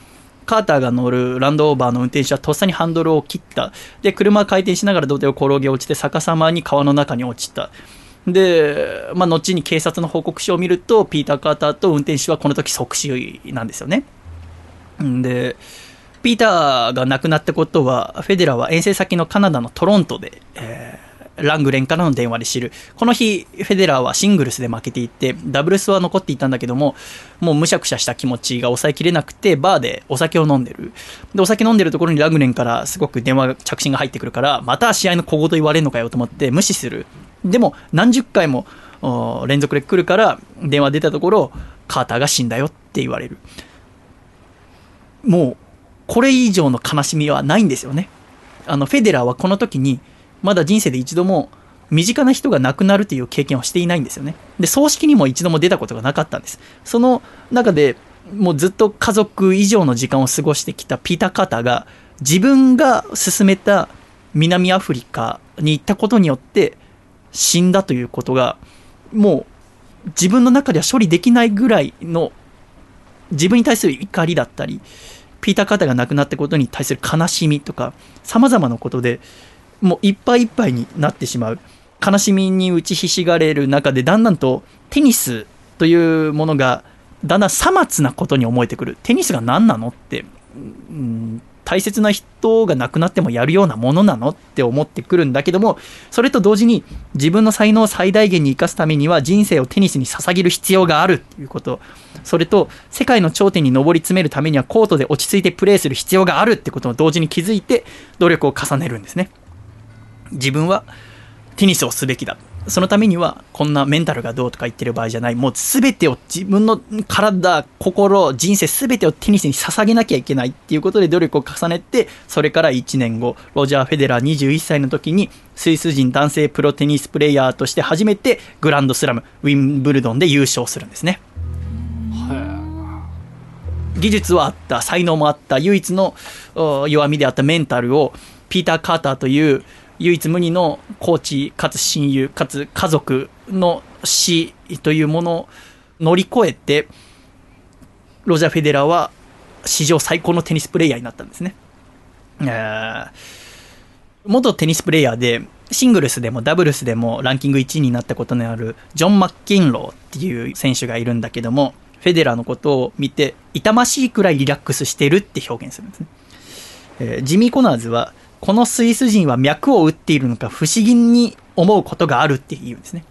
カーターが乗るランドオーバーの運転手はとっさにハンドルを切った。で、車は回転しながら土手を転げ落ちて逆さまに川の中に落ちた。で、まあ、後に警察の報告書を見ると、ピーター・カーターと運転手はこの時即死なんですよね。で、ピーターが亡くなったことは、フェデラーは遠征先のカナダのトロントで、えーラングレンからの電話で知る。この日、フェデラーはシングルスで負けていて、ダブルスは残っていたんだけども、もうむしゃくしゃした気持ちが抑えきれなくて、バーでお酒を飲んでる。で、お酒飲んでるところにラングレンからすごく電話着信が入ってくるから、また試合の小言言われるのかよと思って無視する。でも、何十回も連続で来るから、電話出たところ、カーターが死んだよって言われる。もう、これ以上の悲しみはないんですよね。あの、フェデラーはこの時に、まだ人生で一度も身近な人が亡くなるという経験をしていないんですよね。で、葬式にも一度も出たことがなかったんです。その中でもうずっと家族以上の時間を過ごしてきたピタ・カタが自分が進めた南アフリカに行ったことによって死んだということがもう自分の中では処理できないぐらいの自分に対する怒りだったりピーター・カタが亡くなったことに対する悲しみとか様々なことでもういっぱいいっぱいになってしまう。悲しみに打ちひしがれる中でだんだんとテニスというものがだんだんさまつなことに思えてくる。テニスが何なのって、うん、大切な人が亡くなってもやるようなものなのって思ってくるんだけどもそれと同時に自分の才能を最大限に生かすためには人生をテニスに捧げる必要があるっていうこと。それと世界の頂点に上り詰めるためにはコートで落ち着いてプレーする必要があるってことを同時に気づいて努力を重ねるんですね。自分はテニスをすべきだ。そのためにはこんなメンタルがどうとか言ってる場合じゃない。もう全てを自分の体心人生全てをテニスに捧げなきゃいけないっていうことで努力を重ねてそれから1年後ロジャー・フェデラー21歳の時にスイス人男性プロテニスプレイヤーとして初めてグランドスラムウィンブルドンで優勝するんですね技術はあった才能もあった唯一の弱みであったメンタルをピーター・カーターという唯一無二のコーチかつ親友かつ家族の死というものを乗り越えてロジャー・フェデラーは史上最高のテニスプレイヤーになったんですね。元テニスプレイヤーでシングルスでもダブルスでもランキング1位になったことのあるジョン・マッケンローっていう選手がいるんだけどもフェデラーのことを見て痛ましいくらいリラックスしてるって表現するんですね。えージミー・コナーズはこのスイス人は脈を打っているのか不思議に思うことがあるって言うんですね。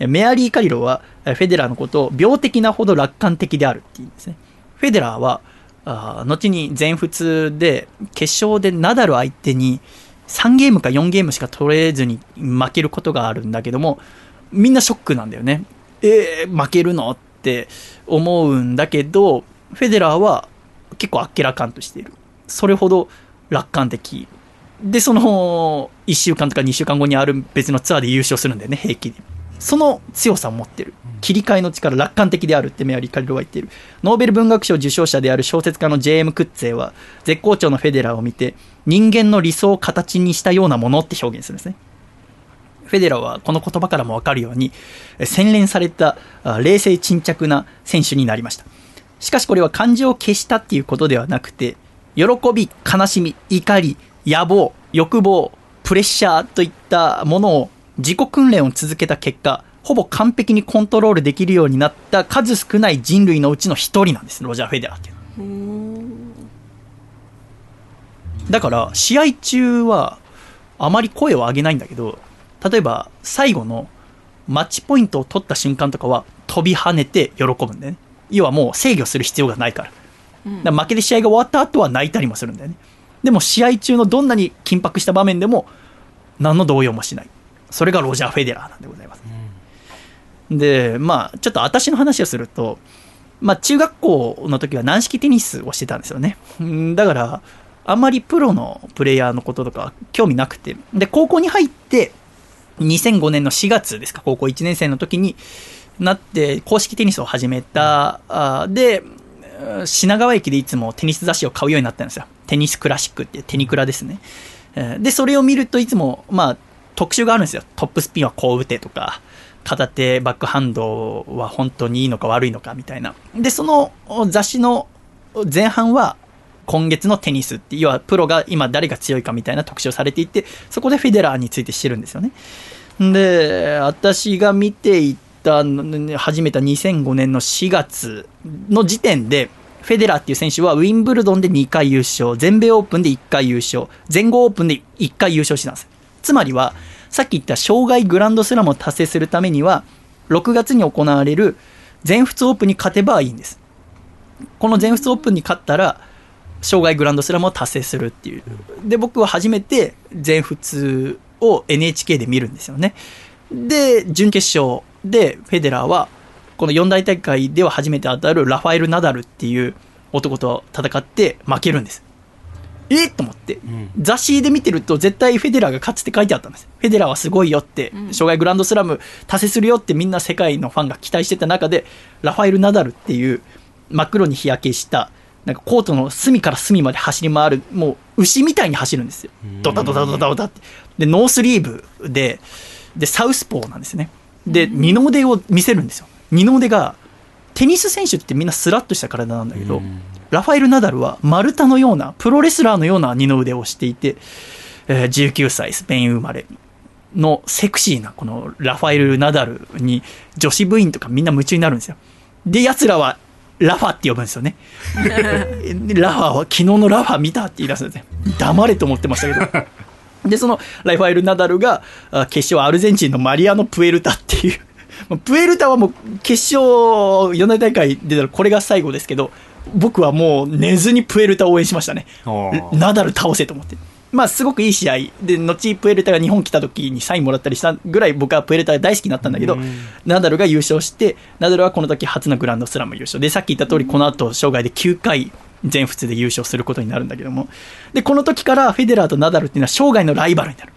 メアリー・カリロはフェデラーのことを病的なほど楽観的であるって言うんですね。フェデラーはあー後に全仏で決勝でナダル相手に3ゲームか4ゲームしか取れずに負けることがあるんだけどもみんなショックなんだよね。えー負けるの？って思うんだけどフェデラーは結構あっけらかんとしている。それほど楽観的。で、その1週間とか2週間後にある別のツアーで優勝するんだよね、平気で。その強さを持ってる。切り替えの力、楽観的であるってメアリー・カリロは言っている。ノーベル文学賞受賞者である小説家の J.M. クッツェは、絶好調のフェデラーを見て、人間の理想を形にしたようなものって表現するんですね。フェデラーはこの言葉からもわかるように、え洗練されたあ冷静沈着な選手になりました。しかしこれは感情を消したっていうことではなくて、喜び、悲しみ、怒り、野望、欲望、プレッシャーといったものを自己訓練を続けた結果、ほぼ完璧にコントロールできるようになった数少ない人類のうちの一人なんです、ロジャー・フェデラーっていうのは。だから、試合中はあまり声を上げないんだけど、例えば最後のマッチポイントを取った瞬間とかは飛び跳ねて喜ぶんだよね。要はもう制御する必要がないから。だから負けで試合が終わった後は泣いたりもするんだよね。でも試合中のどんなに緊迫した場面でも何の動揺もしない。それがロジャー・フェデラーなんでございます。で、まあ、ちょっと私の話をすると、まあ、中学校の時は軟式テニスをしてたんですよね。うんだから、あんまりプロのプレイヤーのこととか興味なくて。で、高校に入って、2005年の4月ですか、高校1年生の時になって、公式テニスを始めた。あで、品川駅でいつもテニス雑誌を買うようになったんですよ。テニスクラシックってテニクラですね。で、それを見るといつも、まあ、特集があるんですよ。トップスピンはこう打てとか、片手バックハンドは本当にいいのか悪いのかみたいな。で、その雑誌の前半は、今月のテニスって、要はプロが今誰が強いかみたいな特集をされていて、そこでフェデラーについて知るんですよね。で、私が見ていた、始めた2005年の4月の時点で、フェデラーっていう選手はウィンブルドンで2回優勝、全米オープンで1回優勝、全豪オープンで1回優勝してたんです。つまりは、さっき言った障害グランドスラムを達成するためには、6月に行われる全仏オープンに勝てばいいんです。この全仏オープンに勝ったら、障害グランドスラムを達成するっていう。で、僕は初めて全仏を NHK で見るんですよね。で、準決勝でフェデラーは、この四大大会では初めて当たるラファエル・ナダルっていう男と戦って負けるんです。え？っと思って、ん。雑誌で見てると絶対フェデラーが勝つって書いてあったんです。フェデラーはすごいよって、障害グランドスラム達成するよってみんな世界のファンが期待してた中でラファエル・ナダルっていう真っ黒に日焼けしたなんかコートの隅から隅まで走り回るもう牛みたいに走るんですよ。ドタドタドタドタって。でノースリーブででサウスポーなんですねで二の腕を見せるんですよ。二の腕がテニス選手ってみんなスラッとした体なんだけど、ラファエル・ナダルは丸太のようなプロレスラーのような二の腕をしていて、えー19歳スペイン生まれのセクシーなこのラファエル・ナダルに女子部員とかみんな夢中になるんですよ。で奴らはラファって呼ぶんですよね。でラファは昨日のラファ見たって言い出すんですね黙れと思ってましたけどで、そのラファエル・ナダルがあ決勝アルゼンチンのマリアノ・プエルタっていう、まあプエルタはもう決勝、四大大会出たらこれが最後ですけど、僕はもう寝ずにプエルタを応援しましたね。ナダル倒せと思って。まあ、すごくいい試合で、後プエルタが日本来た時にサインもらったりしたぐらい僕はプエルタが大好きになったんだけど、ナダルが優勝して、ナダルはこの時初のグランドスラム優勝で、さっき言った通り、この後生涯で9回全仏で優勝することになるんだけども、で、この時からフェデラーとナダルっていうのは生涯のライバルになる。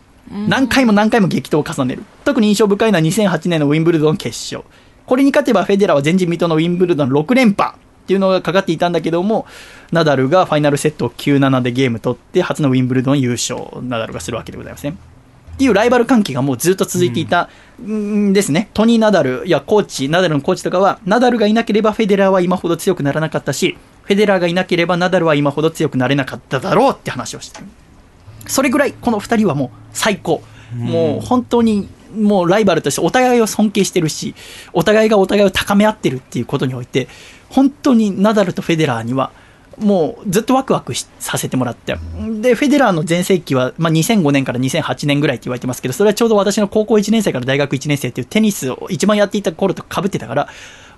何回も何回も激闘を重ねる。特に印象深いのは2008年のウィンブルドン決勝。これに勝てばフェデラーは前人未到のウィンブルドン6連覇っていうのがかかっていたんだけども、ナダルがファイナルセットを9-7でゲーム取って、初のウィンブルドン優勝、ナダルがするわけでございますね。っていうライバル関係がもうずっと続いていたんですね。トニー・ナダル、いや、コーチ、ナダルのコーチとかは、ナダルがいなければフェデラーは今ほど強くならなかったし、フェデラーがいなければナダルは今ほど強くなれなかっただろうって話をしてる。それぐらいこの2人はもう最高、もう本当にもうライバルとしてお互いを尊敬してるしお互いがお互いを高め合ってるっていうことにおいて本当にナダルとフェデラーにはもうずっとワクワクしさせてもらってでフェデラーの全盛期は、まあ、2005年から2008年ぐらいって言われてますけどそれはちょうど私の高校1年生から大学1年生っていうテニスを一番やっていた頃と被ってたから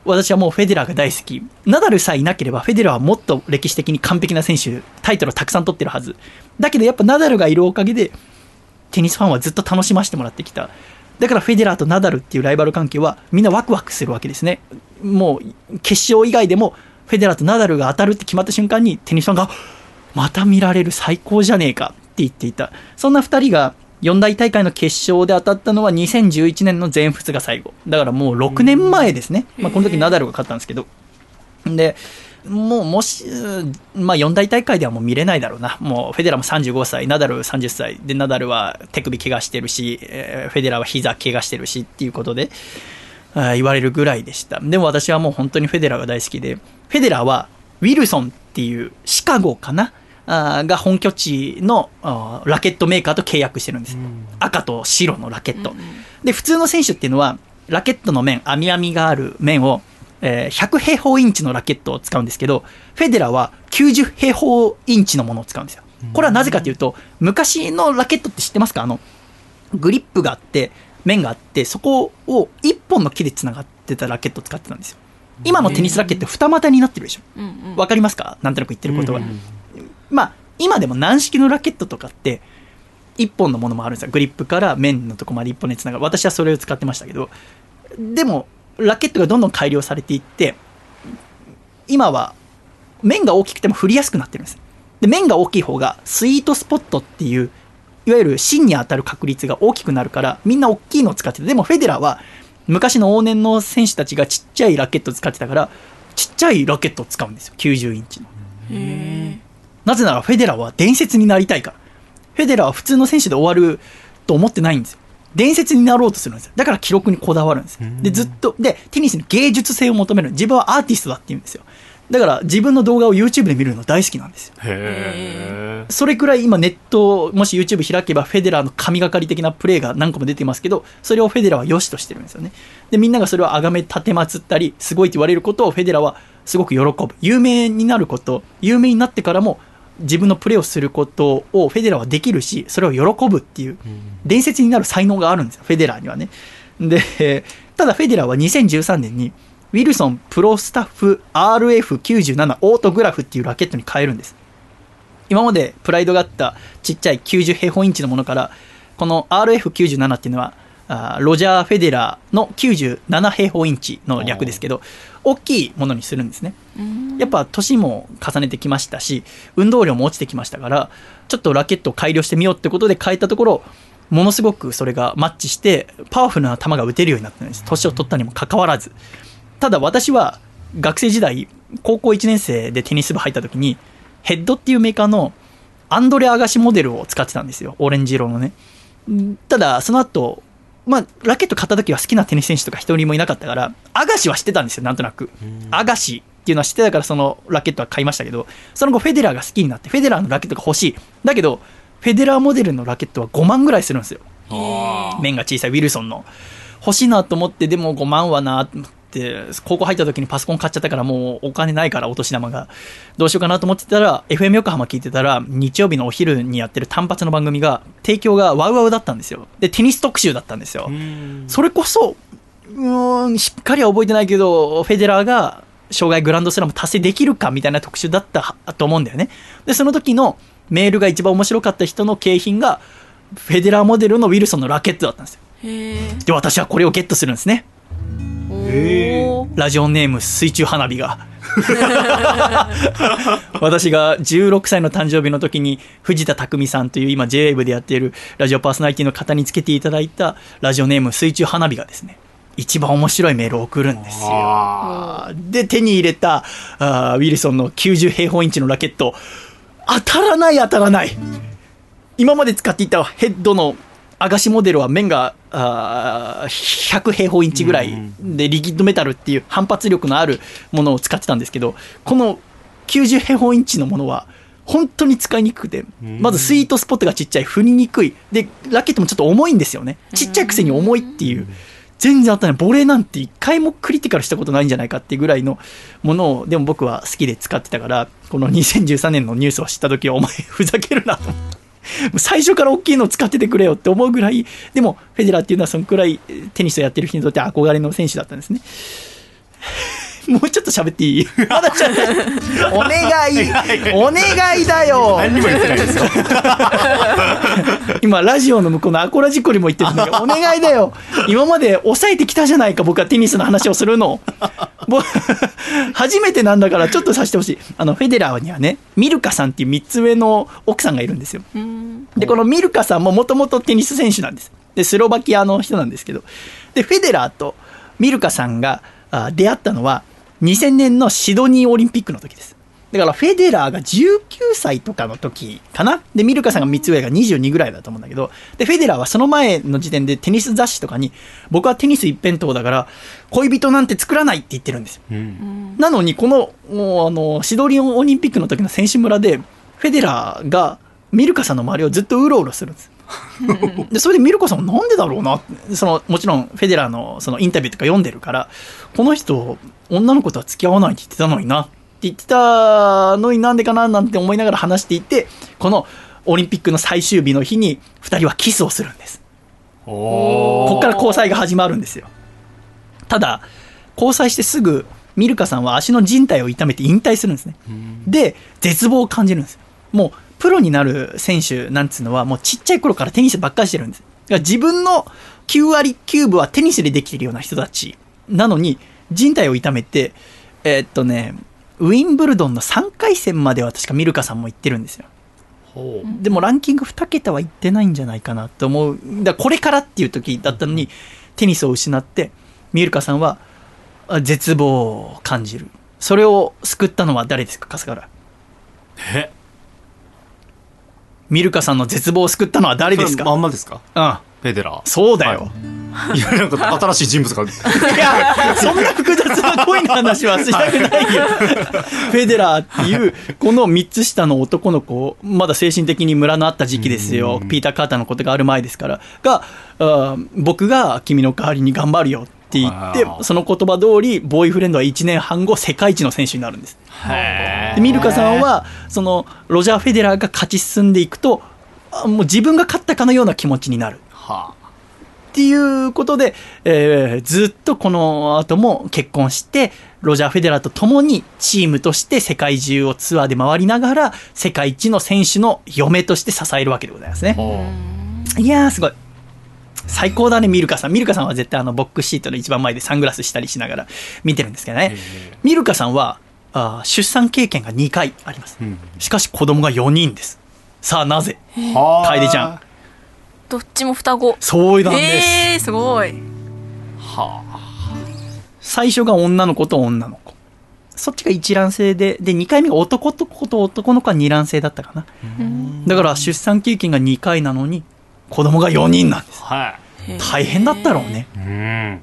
私はもうフェデラーが大好き。ナダルさえいなければ、フェデラーはもっと歴史的に完璧な選手、タイトルをたくさん取ってるはず。だけどやっぱナダルがいるおかげで、テニスファンはずっと楽しませてもらってきた。だからフェデラーとナダルっていうライバル関係はみんなワクワクするわけですね。もう決勝以外でもフェデラーとナダルが当たるって決まった瞬間にテニスファンがまた見られる最高じゃねえかって言っていた。そんな2人が四大大会の決勝で当たったのは2011年の全仏が最後。だからもう6年前ですね。まあ、この時ナダルが勝ったんですけど。で、もうもし、うんまあ四大大会ではもう見れないだろうな。もうフェデラーも35歳、ナダル30歳。で、ナダルは手首怪我してるし、えーフェデラーは膝怪我してるしっていうことで、あー言われるぐらいでした。でも私はもう本当にフェデラーが大好きで、フェデラーはウィルソンっていうシカゴかなあーが本拠地のラケットメーカーと契約してるんです。赤と白のラケット。で、普通の選手っていうのは、ラケットの面、網網がある面を、えー100平方インチのラケットを使うんですけど、フェデラーは90平方インチのものを使うんですよ。これはなぜかというと、昔のラケットって知ってますか？あの、グリップがあって、面があって、そこを一本の木で繋がってたラケットを使ってたんですよ。今のテニスラケット二股になってるでしょ。うんうんわかりますか？なんとなく言ってることは。まあ、今でも軟式のラケットとかって、一本のものもあるんですよ。グリップから面のとこまで一本でつながる。私はそれを使ってましたけど、でも、ラケットがどんどん改良されていって、今は面が大きくても振りやすくなってるんです。で、面が大きい方がスイートスポットっていう、いわゆる芯に当たる確率が大きくなるから、みんな大きいのを使ってて、でもフェデラーは昔の往年の選手たちがちっちゃいラケットを使ってたから、ちっちゃいラケットを使うんですよ。90インチの。なぜならフェデラーは伝説になりたいから。フェデラーは普通の選手で終わると思ってないんですよ。伝説になろうとするんですよ。だから記録にこだわるんですよ。で、ずっと、で、テニスに芸術性を求める。自分はアーティストだって言うんですよ。だから自分の動画を YouTube で見るの大好きなんですよ。へそれくらい今ネット、もし YouTube 開けばフェデラーの神がかり的なプレーが何個も出てますけど、それをフェデラーは良しとしてるんですよね。で、みんながそれを崇め立てまつったり、すごいって言われることをフェデラーはすごく喜ぶ。有名になること、有名になってからも自分のプレーをすることをフェデラーはできるし、それを喜ぶっていう、伝説になる才能があるんですよ、フェデラーにはね。で、ただフェデラーは2013年に、ウィルソンプロスタッフ RF97 オートグラフっていうラケットに変えるんです。今までプライドがあったちっちゃい90平方インチのものから、この RF97 っていうのは、ロジャー・フェデラーの97平方インチの略ですけど、大きいものにするんですね。やっぱ年も重ねてきましたし、運動量も落ちてきましたから、ちょっとラケットを改良してみようってことで変えたところ、ものすごくそれがマッチして、パワフルな球が打てるようになったんです。年を取ったにもかかわらず。ただ私は学生時代、高校1年生でテニス部入った時に、ヘッドっていうメーカーのアンドレ・アガシモデルを使ってたんですよ。オレンジ色のね。んただ、その後、まあ、ラケット買った時は好きなテニス選手とか一人もいなかったから、アガシは知ってたんですよ、なんとなく。アガシっていうのは知ってたから、そのラケットは買いましたけど、その後フェデラーが好きになって、フェデラーのラケットが欲しい。だけど、フェデラーモデルのラケットは5万ぐらいするんですよ。面が小さいウィルソンの。欲しいなと思って、でも5万はな高校入った時にパソコン買っちゃったからもうお金ないから、お年玉が。どうしようかなと思ってたら、FM 横浜聞いてたら、日曜日のお昼にやってる単発の番組が、提供がワウワウだったんですよ。で、テニス特集だったんですよ。それこそ、うーん、しっかりは覚えてないけど、フェデラーが、障害グランドスラム達成できるかみたいな特集だったと思うんだよね。で、その時のメールが一番面白かった人の景品が、フェデラーモデルのウィルソンのラケットだったんですよ。で、私はこれをゲットするんですね。ラジオネーム水中花火が。私が16歳の誕生日の時に藤田匠さんという今 JWAVE でやっているラジオパーソナリティの方につけていただいたラジオネーム水中花火がですね、一番面白いメールを送るんですよ。で、手に入れたあーウィルソンの90平方インチのラケット、当たらない当たらない。今まで使っていたヘッドのアガシモデルは面があ100平方インチぐらいでリキッドメタルっていう反発力のあるものを使ってたんですけどこの90平方インチのものは本当に使いにくくてまずスイートスポットがちっちゃい振りにくいでラケットもちょっと重いんですよねちっちゃいくせに重いっていう全然当たらないボレーなんて一回もクリティカルしたことないんじゃないかっていうぐらいのものをでも僕は好きで使ってたからこの2013年のニュースを知った時はお前ふざけるなと思って。最初から大きいのを使っててくれよって思うぐらい、でも、フェデラーっていうのはそのくらいテニスをやってる人にとって憧れの選手だったんですね。もうちょっと喋っていい？ま だお願い お願いだよ何にも言ってないですよ。今、ラジオの向こうのアコラジコリも言ってるんだけど、お願いだよ今まで抑えてきたじゃないか、僕はテニスの話をするの。僕初めてなんだからちょっとさせてほしい。あの、フェデラーにはね、ミルカさんっていう3つ上の奥さんがいるんですよ。うんで、このミルカさんももともとテニス選手なんです。で、スロバキアの人なんですけど。で、フェデラーとミルカさんがあ出会ったのは2000年のシドニーオリンピックの時です。だからフェデラーが19歳とかの時かなで、ミルカさんが3つ上が22ぐらいだと思うんだけど、で、フェデラーはその前の時点でテニス雑誌とかに、僕はテニス一辺倒だから、恋人なんて作らないって言ってるんですよ。なのに、この、もう、あの、シドニーオリンピックの時の選手村で、フェデラーが、ミルカさんの周りをずっとうろうろするんです。で、それでミルカさんなんでだろうなその、もちろん、フェデラーのそのインタビューとか読んでるから、この人、女の子とは付き合わないって言ってたのにな、って言ってたのになんでかななんて思いながら話していて、このオリンピックの最終日の日に、二人はキスをするんです。ここから交際が始まるんですよ。ただ、交際してすぐ、ミルカさんは足の靭帯を痛めて引退するんですね。で、絶望を感じるんですよ。もう、プロになる選手なんつうのは、もうちっちゃい頃からテニスばっかりしてるんです。だから自分の9割9分はテニスでできてるような人たちなのに、人体を痛めて、えーっとね、ウィンブルドンの3回戦までは確かミルカさんも行ってるんですよ。でもランキング2桁は行ってないんじゃないかなと思う。だからこれからっていう時だったのに、テニスを失って、ミルカさんはあ絶望を感じる。それを救ったのは誰ですか、春日原？え？ミルカさんの絶望を救ったのは誰ですか？まんまですか？うん。フェデラー。そうだよ。いや、なんか新しい人物が。いや、そんな複雑な恋の話はしたくないよ。フェデラーっていう、この3つ下の男の子、まだ精神的にムラのあった時期ですよ。ピーター・カーターのことがある前ですから。が、あー僕が君の代わりに頑張るよって言ってその言葉通り、ボーイフレンドは1年半後、世界一の選手になるんです。へでミルカさんは、その、ロジャー・フェデラーが勝ち進んでいくと、あもう自分が勝ったかのような気持ちになる。はっていうことで、えーずっとこの後も結婚して、ロジャー・フェデラーと共にチームとして世界中をツアーで回りながら、世界一の選手の嫁として支えるわけでございますね。いやー、すごい。最高だね、ミルカさん。ミルカさんは絶対あの、ボックスシートの一番前でサングラスしたりしながら見てるんですけどね。ミルカさんは、あー出産経験が2回あります。うんしかし子供が4人です。さあ、なぜ？はあ楓ちゃん。どっちも双子そうなんです。えー、すごいは最初が女の子と女の子。そっちが一卵性で、で、2回目が男の子と男の子は二卵性だったかな。だから出産経験が2回なのに、子供が4人なんです。あは大変だったろうね。いうん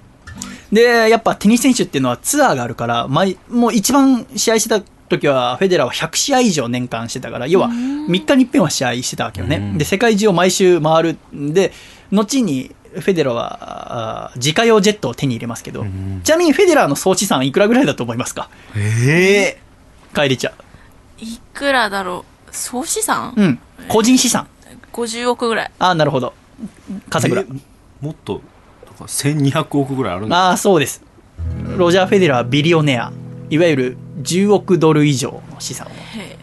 で、やっぱテニス選手っていうのはツアーがあるから、毎もう一番試合してた時は、フェデラーは100試合以上年間してたから、要は3日に一遍は試合してたわけよね。で、世界中を毎週回るんで、後にフェデラーは、自家用ジェットを手に入れますけど、ちなみにフェデラーの総資産いくらぐらいだと思いますか？ええ帰りちゃいくらだろう？総資産、う。うん。個人資産。50億ぐらいああ、なるほど。笠倉。もっと？とか1200億ぐらいあるんだああ、そうです。ロジャー・フェデラーはビリオネア。いわゆる10億ドル以上の資産を。へ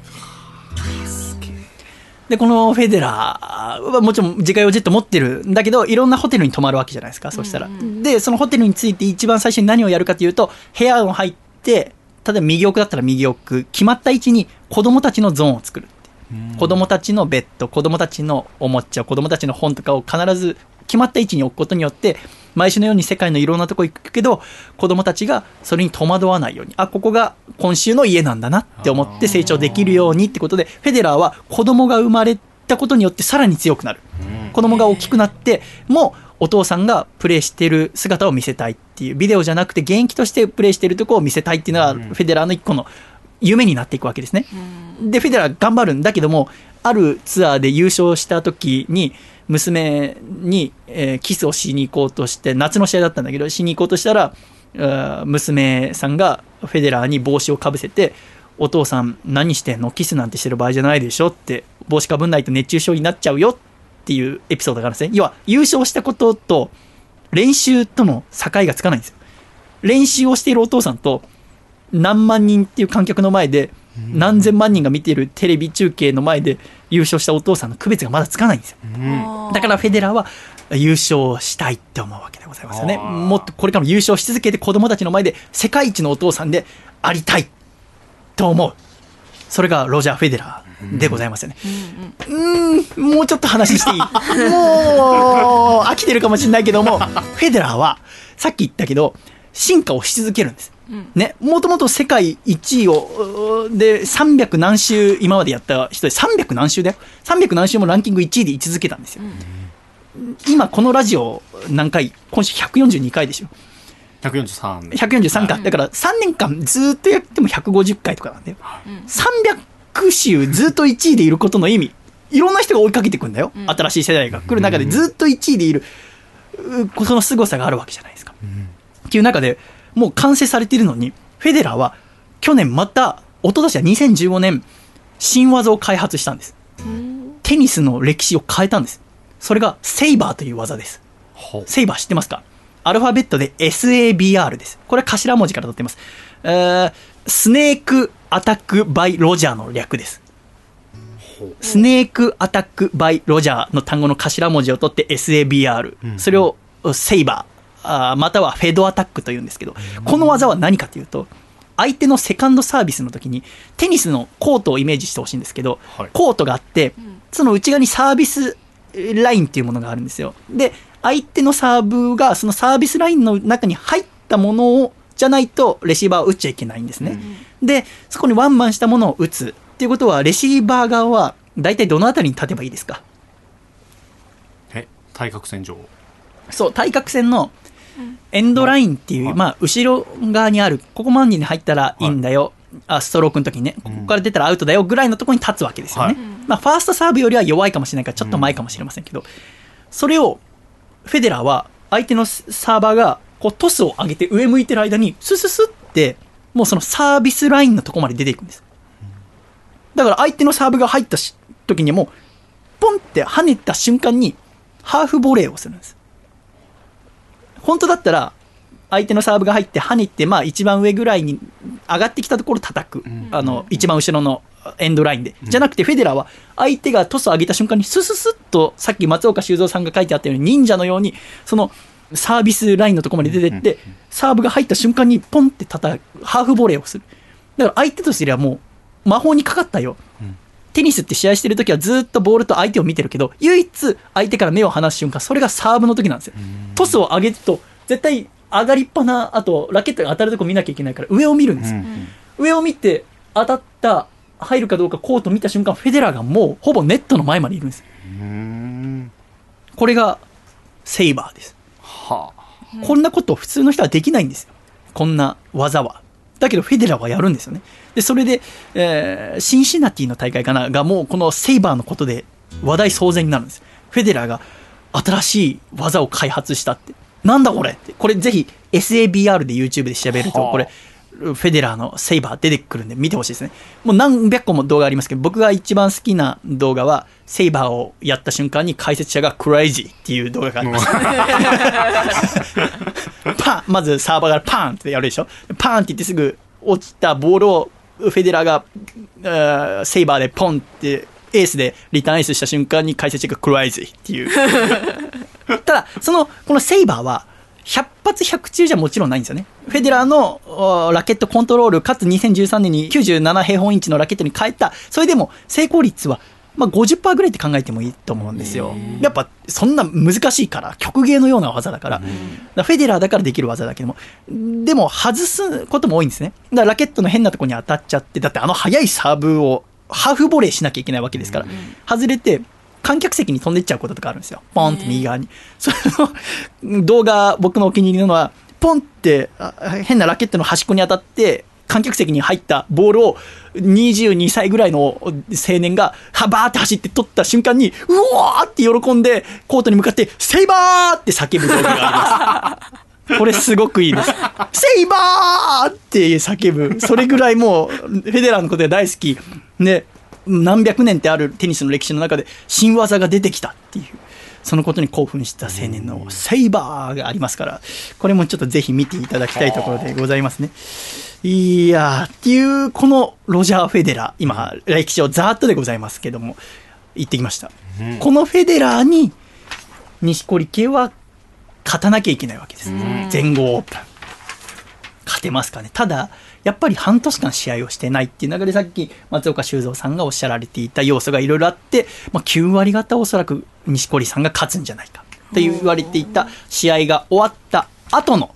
で、このフェデラーはもちろん自家用ジェット持ってるんだけど、いろんなホテルに泊まるわけじゃないですか、そしたら。で、そのホテルについて一番最初に何をやるかというと、部屋を入って、例えば右奥だったら右奥、決まった位置に子供たちのゾーンを作る。子供たちのベッド、子供たちのおもちゃ、子供たちの本とかを必ず決まった位置に置くことによって、毎週のように世界のいろんなとこ行くけど、子供たちがそれに戸惑わないように、あ、ここが今週の家なんだなって思って成長できるようにってことで、フェデラーは子供が生まれたことによってさらに強くなる。子供が大きくなって、もうお父さんがプレイしてる姿を見せたいっていう、ビデオじゃなくて現役としてプレイしてるとこを見せたいっていうのが、フェデラーの一個の夢になっていくわけですね。で、フェデラー頑張るんだけども、あるツアーで優勝した時に、娘に、えーキスをしに行こうとして、夏の試合だったんだけど、しに行こうとしたら、娘さんがフェデラーに帽子をかぶせて、お父さん何してんの？キスなんてしてる場合じゃないでしょって、帽子かぶんないと熱中症になっちゃうよっていうエピソードがあるんですね。要は、優勝したことと練習との境がつかないんですよ。練習をしているお父さんと、何万人っていう観客の前で、何千万人が見ているテレビ中継の前で優勝したお父さんの区別がまだつかないんですよ。ーだからフェデラーは優勝したいって思うわけでございますよね。もっとこれからも優勝し続けて子供たちの前で世界一のお父さんでありたいと思う。それがロジャー・フェデラーでございますよね。うーん、もうちょっと話していい？もう、飽きてるかもしれないけども、フェデラーは、さっき言ったけど、進化をし続けるんです。ね、もともと世界1位を、で、300何周今までやった人で、300何周だよ。300何周もランキング1位で居続けたんですよ。今このラジオ何回今週142回でしょ。143で143回だから3年間ずっとやっても150回とかなんだよ、300週ずっと1位でいることの意味。いろんな人が追いかけてくんだよ、新しい世代が来る中でずっと1位でいる、うその凄さがあるわけじゃないですか、っていう中でもう完成されているのにフェデラーは去年また一昨年は2015年新技を開発したんですテニスの歴史を変えたんですそれがセイバーという技ですセイバー知ってますか？アルファベットで SABR です。これは頭文字から取ってます。えースネークアタックバイロジャーの略です。スネークアタックバイロジャーの単語の頭文字を取って SABR。それをセイバー、あーまたはフェドアタックと言うんですけど、この技は何かというと、相手のセカンドサービスの時に、テニスのコートをイメージしてほしいんですけど、はいコートがあって、その内側にサービスラインっていうものがあるんですよ。で、相手のサーブがそのサービスラインの中に入ったものを、じゃないとレシーバーを打っちゃいけないんですね。で、そこにワンマンしたものを打つ。っていうことは、レシーバー側は、大体どのあたりに立てばいいですか？え対角線上そう、対角線のエンドラインっていう、はいまあ、後ろ側にある、ここまでに入ったらいいんだよ。あストロークの時にね、ここから出たらアウトだよぐらいのところに立つわけですよね。はいまあ、ファーストサーブよりは弱いかもしれないから、ちょっと前かもしれませんけど、それを、フェデラーは、相手のサーバーが、こう、トスを上げて上向いてる間に、スススって、もうそのサービスラインのとこまで出ていくんです。だから相手のサーブが入ったし時にもう、ポンって跳ねた瞬間に、ハーフボレーをするんです。本当だったら、相手のサーブが入って跳ねて、まあ一番上ぐらいに上がってきたところ叩く。あの、一番後ろのエンドラインで。じゃなくてフェデラーは相手がトスを上げた瞬間にスススッと、さっき松岡修造さんが書いてあったように忍者のように、そのサービスラインのところまで出てって、サーブが入った瞬間にポンって叩く、ハーフボレーをする。だから相手とすればもう魔法にかかったよ。テニスって試合してる時はずっとボールと相手を見てるけど、唯一相手から目を離す瞬間、それがサーブの時なんですよ。トスを上げると、絶対上がりっぱな、あとラケットが当たるとこ見なきゃいけないから、上を見るんですよ。上を見て、当たった、入るかどうかコート見た瞬間、フェデラーがもうほぼネットの前までいるんですよ。これがセイバーです。はこんなこと普通の人はできないんですよ。こんな技は。だけどフェデラーはやるんですよね。で、それで、えーシンシナティの大会かながもうこのセイバーのことで話題騒然になるんです。フェデラーが新しい技を開発したって。なんだこれって。これぜひ SABR で YouTube で調べると、はあこれ、フェデラーのセイバー出てくるんで見てほしいですね。もう何百個も動画ありますけど、僕が一番好きな動画は、セイバーをやった瞬間に解説者がクライジーっていう動画があります。パンまずサーバーからパンってやるでしょパンって言ってすぐ落ちたボールをフェデラーが、えーセイバーでポンってエースでリターンエースした瞬間に解説者がクライジーっていう。ただ、その、このセイバーは、100発100中じゃもちろんないんですよね。フェデラーのおラケットコントロール、かつ2013年に97平方インチのラケットに変えた、それでも成功率は、まあ、50%ぐらいって考えてもいいと思うんですよ。やっぱ、そんな難しいから、曲芸のような技だから。だからフェデラーだからできる技だけども、でも外すことも多いんですね。だからラケットの変なところに当たっちゃって、だってあの速いサーブをハーフボレーしなきゃいけないわけですから、外れて、観客席に飛んでっちゃうこととかあるんですよ。ポンって右側に。その動画、僕のお気に入りなのは、ポンってあ変なラケットの端っこに当たって、観客席に入ったボールを22歳ぐらいの青年が、はばーって走って取った瞬間に、うわーって喜んで、コートに向かって、セイバーって叫ぶ動画があります。これすごくいいです。セイバーって叫ぶ。それぐらいもう、フェデラーのことが大好き。ね、何百年ってあるテニスの歴史の中で新技が出てきたっていう。そのことに興奮した青年のセイバーがありますから、これもちょっとぜひ見ていただきたいところでございますね。いやー、っていう、このロジャー・フェデラー、今、歴史をざーっとでございますけども、行ってきました。このフェデラーに、錦織圭は勝たなきゃいけないわけです。全豪オープン。勝てますかね。ただ、やっぱり半年間試合をしてないっていう中で、さっき松岡修造さんがおっしゃられていた要素がいろいろあって、まあ、9割方おそらく錦織さんが勝つんじゃないかと言われていた試合が終わった後の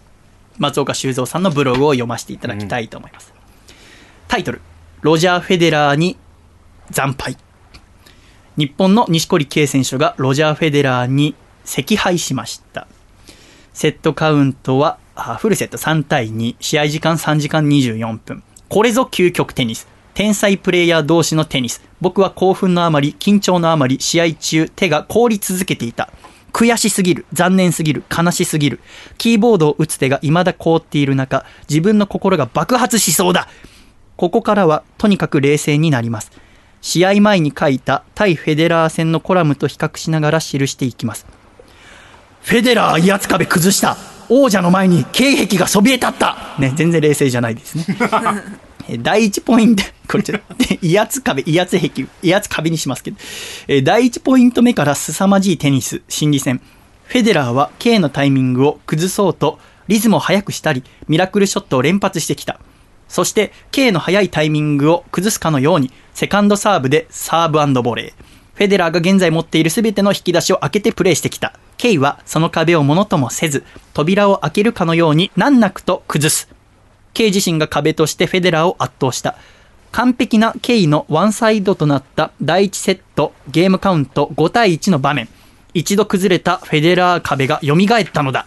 松岡修造さんのブログを読ませていただきたいと思います。タイトル、ロジャー・フェデラーに惨敗。日本の錦織圭選手がロジャー・フェデラーに惜敗しました。セットカウントはあフルセット3対2、試合時間3時間24分。これぞ究極テニス。天才プレイヤー同士のテニス。僕は興奮のあまり、緊張のあまり、試合中、手が凍り続けていた。悔しすぎる、残念すぎる、悲しすぎる。キーボードを打つ手が未だ凍っている中、自分の心が爆発しそうだ。ここからは、とにかく冷静になります。試合前に書いた対フェデラー戦のコラムと比較しながら記していきます。フェデラー威圧壁崩した王者の前に警壁がそびえ立ったね、全然冷静じゃないですね。えー第一ポイント、これちょっと、威圧壁、威圧壁、威圧壁にしますけど、えー第一ポイント目から凄まじいテニス、心理戦。フェデラーは K のタイミングを崩そうと、リズムを速くしたり、ミラクルショットを連発してきた。そして、K の速いタイミングを崩すかのように、セカンドサーブでサーブボレー。フェデラーが現在持っている全ての引き出しを開けてプレーしてきた。K はその壁をものともせず、扉を開けるかのように難なくと崩す。K 自身が壁としてフェデラーを圧倒した。完璧な K のワンサイドとなった第1セットゲームカウント5対1の場面。一度崩れたフェデラー壁が蘇ったのだ。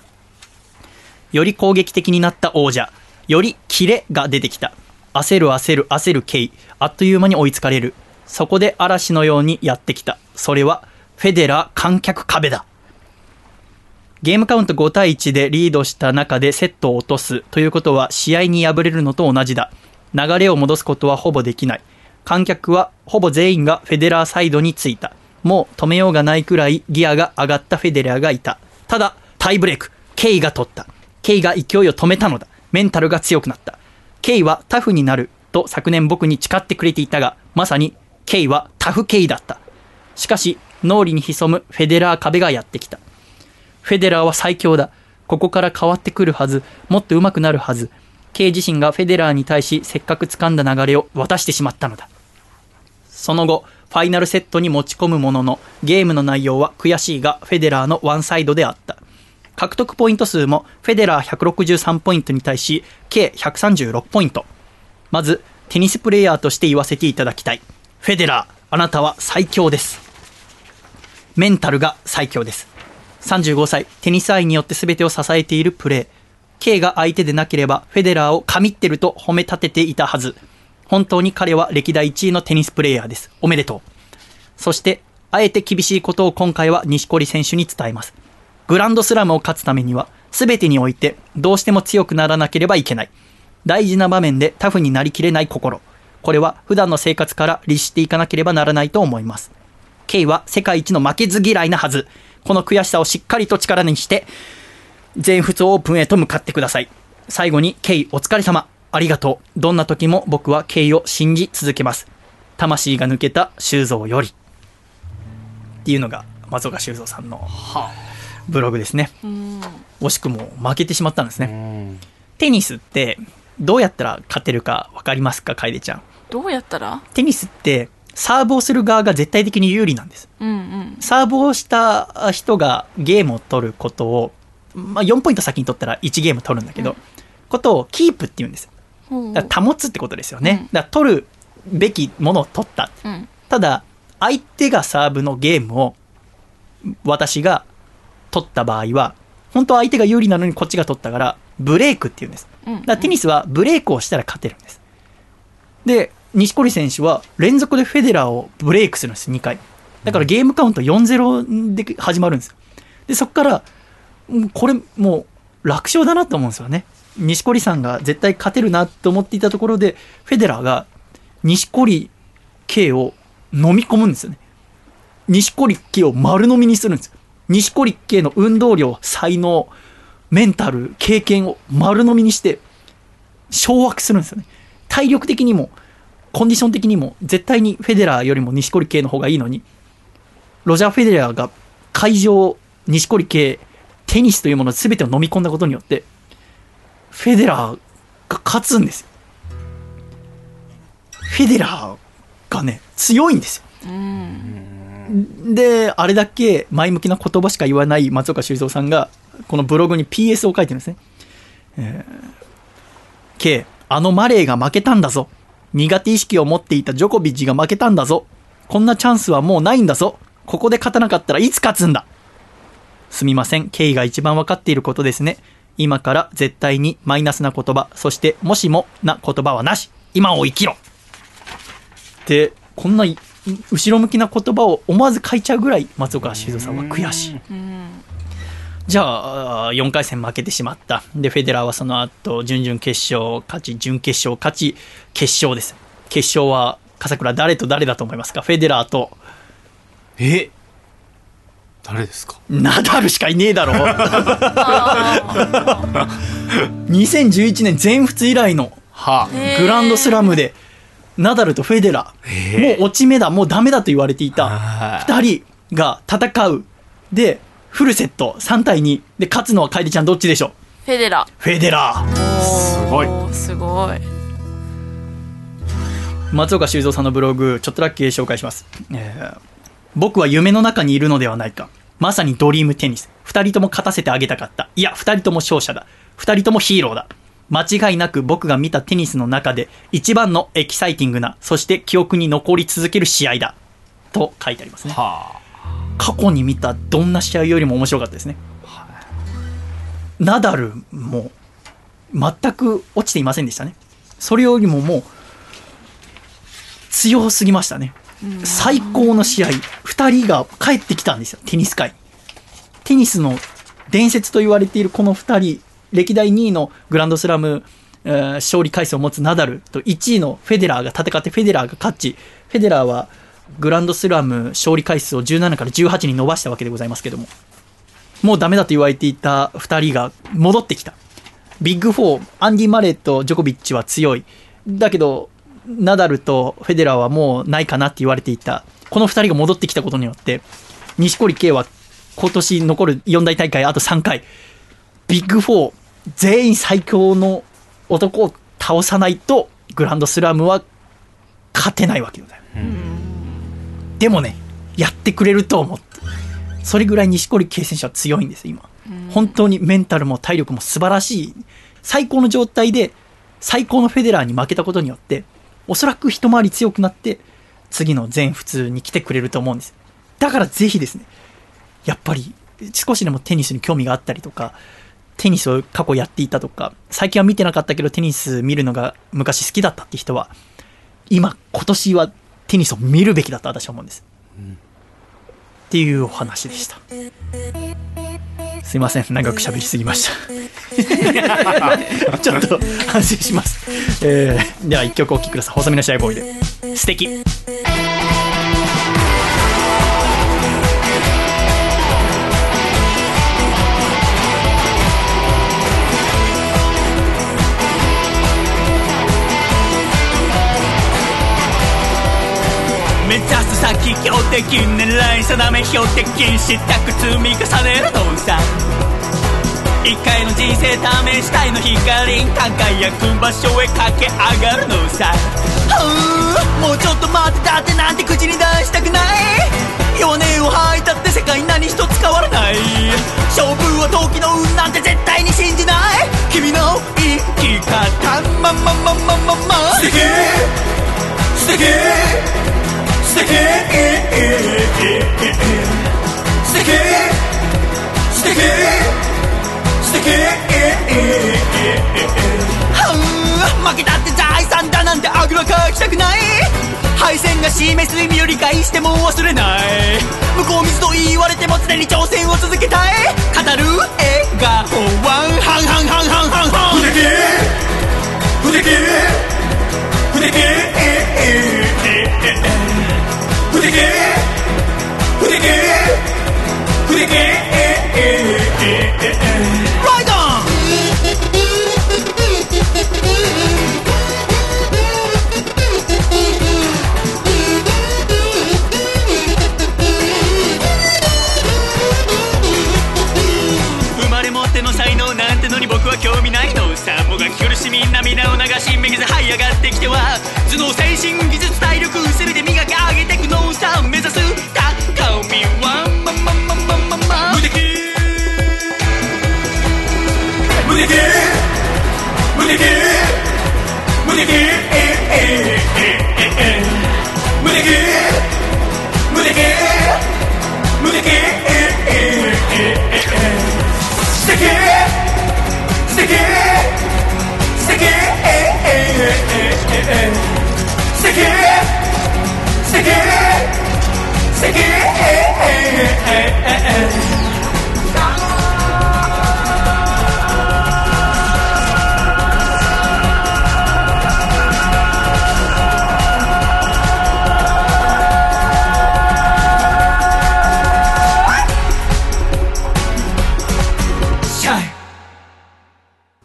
より攻撃的になった王者。よりキレが出てきた。焦る焦る焦る K。あっという間に追いつかれる。そこで嵐のようにやってきた。それは、フェデラー観客壁だ。ゲームカウント5対1でリードした中でセットを落とすということは試合に敗れるのと同じだ。流れを戻すことはほぼできない。観客はほぼ全員がフェデラーサイドについた。もう止めようがないくらいギアが上がったフェデラーがいた。ただ、タイブレーク、ケイが取った。ケイが勢いを止めたのだ。メンタルが強くなった。ケイはタフになると昨年僕に誓ってくれていたが、まさにケイはタフケイだった。しかし、脳裏に潜むフェデラー壁がやってきた。フェデラーは最強だ。ここから変わってくるはず。もっと上手くなるはず。ケイ自身がフェデラーに対しせっかく掴んだ流れを渡してしまったのだ。その後、ファイナルセットに持ち込むものの、ゲームの内容は悔しいが、フェデラーのワンサイドであった。獲得ポイント数も、フェデラー163ポイントに対し、計136ポイント。まず、テニスプレイヤーとして言わせていただきたい。フェデラー、あなたは最強です。メンタルが最強です。35歳、テニス愛によって全てを支えているプレー。K が相手でなければ、フェデラーを神ってると褒め立てていたはず。本当に彼は歴代1位のテニスプレイヤーです。おめでとう。そして、あえて厳しいことを今回は錦織選手に伝えます。グランドスラムを勝つためには、全てにおいてどうしても強くならなければいけない。大事な場面でタフになりきれない心。これは普段の生活から律していかなければならないと思います。ケイは世界一の負けず嫌いなはず。この悔しさをしっかりと力にして、全仏オープンへと向かってください。最後に、ケイお疲れ様。ありがとう。どんな時も僕はケイを信じ続けます。魂が抜けた修造より。っていうのが松岡修造さんのブログですね。惜しくも負けてしまったんですね。テニスってどうやったら勝てるか分かりますか楓ちゃん？どうやったら？テニスってサーブをする側が絶対的に有利なんです。うんうん。サーブをした人がゲームを取ることを、まあ、4ポイント先に取ったら1ゲーム取るんだけど、うんことをキープって言うんですだから保つってことですよね。うんだから取るべきものを取った。うん。ただ、相手がサーブのゲームを私が取った場合は、本当は相手が有利なのにこっちが取ったから、ブレイクって言うんです。うん。だからテニスはブレイクをしたら勝てるんです。で、錦織選手は連続でフェデラーをブレイクするんです、2回。だからゲームカウント4-0で始まるんですよ。で、そこから、これもう楽勝だなと思うんですよね。錦織さんが絶対勝てるなと思っていたところで、フェデラーが錦織圭を飲み込むんですよね。錦織圭を丸飲みにするんですよ。錦織圭の運動量、才能、メンタル、経験を丸飲みにして、掌握するんですよね。体力的にも、コンディション的にも、絶対にフェデラーよりも錦織圭の方がいいのに、ロジャー・フェデラーが会場、錦織圭、テニスというもの全てを飲み込んだことによって、フェデラーが勝つんですよ。フェデラーがね、強いんですよ。うん。で、あれだけ前向きな言葉しか言わない松岡修造さんが、このブログに PS を書いてるんですね。えー、K、あのマレーが負けたんだぞ。苦手意識を持っていたジョコビッチが負けたんだぞ。こんなチャンスはもうないんだぞ。ここで勝たなかったらいつ勝つんだ。すみません。K が一番わかっていることですね。今から絶対にマイナスな言葉、そしてもしもな言葉はなし。今を生きろ。で、こんな後ろ向きな言葉を思わず書いちゃうぐらい松岡修造さんは悔しい。うん。じゃあ、4回戦負けてしまった。で、フェデラーはその後、準々決勝勝ち、準決勝勝ち、決勝です。決勝は、笠倉誰と誰だと思いますか？フェデラーとえ？誰ですか？ナダルしかいねえだろ 2011年全仏以来のグランドスラムで、ナダルとフェデラー、もう落ち目だ、もうダメだと言われていたはい2人が戦う。で、フルセット3対2。で、勝つのは楓ちゃんどっちでしょう？フェデラフェデラー。すごいおーすごい。松岡修造さんのブログ、ちょっとだけ紹介します。えー僕は夢の中にいるのではないか。まさにドリームテニス。二人とも勝たせてあげたかった。いや、二人とも勝者だ。二人ともヒーローだ。間違いなく僕が見たテニスの中で一番のエキサイティングな、そして記憶に残り続ける試合だ。と書いてありますね。は過去に見たどんな試合よりも面白かったですね。ナダルも全く落ちていませんでしたね。それよりももう強すぎましたね。最高の試合、2人が帰ってきたんですよ、テニス界に。テニスの伝説と言われているこの2人、歴代2位のグランドスラム、えー勝利回数を持つナダルと1位のフェデラーが戦ってフェデラーが勝ち、フェデラーはグランドスラム勝利回数を17から18に伸ばしたわけでございますけども、もうダメだと言われていた2人が戻ってきた。ビッグ4、アンディ・マレーとジョコビッチは強い。だけど、ナダルとフェデラーはもうないかなって言われていた。この2人が戻ってきたことによって、錦織圭は今年残る四大大会あと3回。ビッグ4、全員最強の男を倒さないと、グランドスラムは勝てないわけだよ。でもね、やってくれると思って。それぐらい錦織圭選手は強いんです、今。本当にメンタルも体力も素晴らしい。最高の状態で、最高のフェデラーに負けたことによって、おそらく一回り強くなって、次の全普通に来てくれると思うんです。だからぜひですね、やっぱり少しでもテニスに興味があったりとか、テニスを過去やっていたとか、最近は見てなかったけどテニス見るのが昔好きだったって人は、今、今年はテニスを見るべきだと私は思うんです。うんっていうお話でした。すいません、長く喋りすぎました。ちょっと反省します。えー、では1曲お聴きください。細身のシャイボーイで。素敵。先標的狙い定め標的したく積み重ねるのさ。一回の人生試したいの光輝く場所へ駆け上がるのさ。はあもうちょっと待ってだってなんて口に出したくない弱音を吐いたって世界何一つ変わらない。勝負は時の運なんて絶対に信じない。君の生き方。まままままま。素敵。素敵。素敵素敵素敵素敵は負けたって財産だなんてあぐらかきたくない敗戦が示す意味を理解しても忘れない向こう水と言われても常に挑戦を続けたい語る笑顔はハンハンハンハンハンハン不敵不敵不敵不敵不敵不敵ライドン生まれ持っての才能なんてのに僕は興味ないのもが苦しみ涙を流しめげず這い上がってきては頭脳精神技術体力全て磨き上げてくのさ目指す。高みはまままままま無敵。無敵。無敵。無敵。無敵。無敵。無敵。素敵。素敵。素敵。素敵素敵素敵シ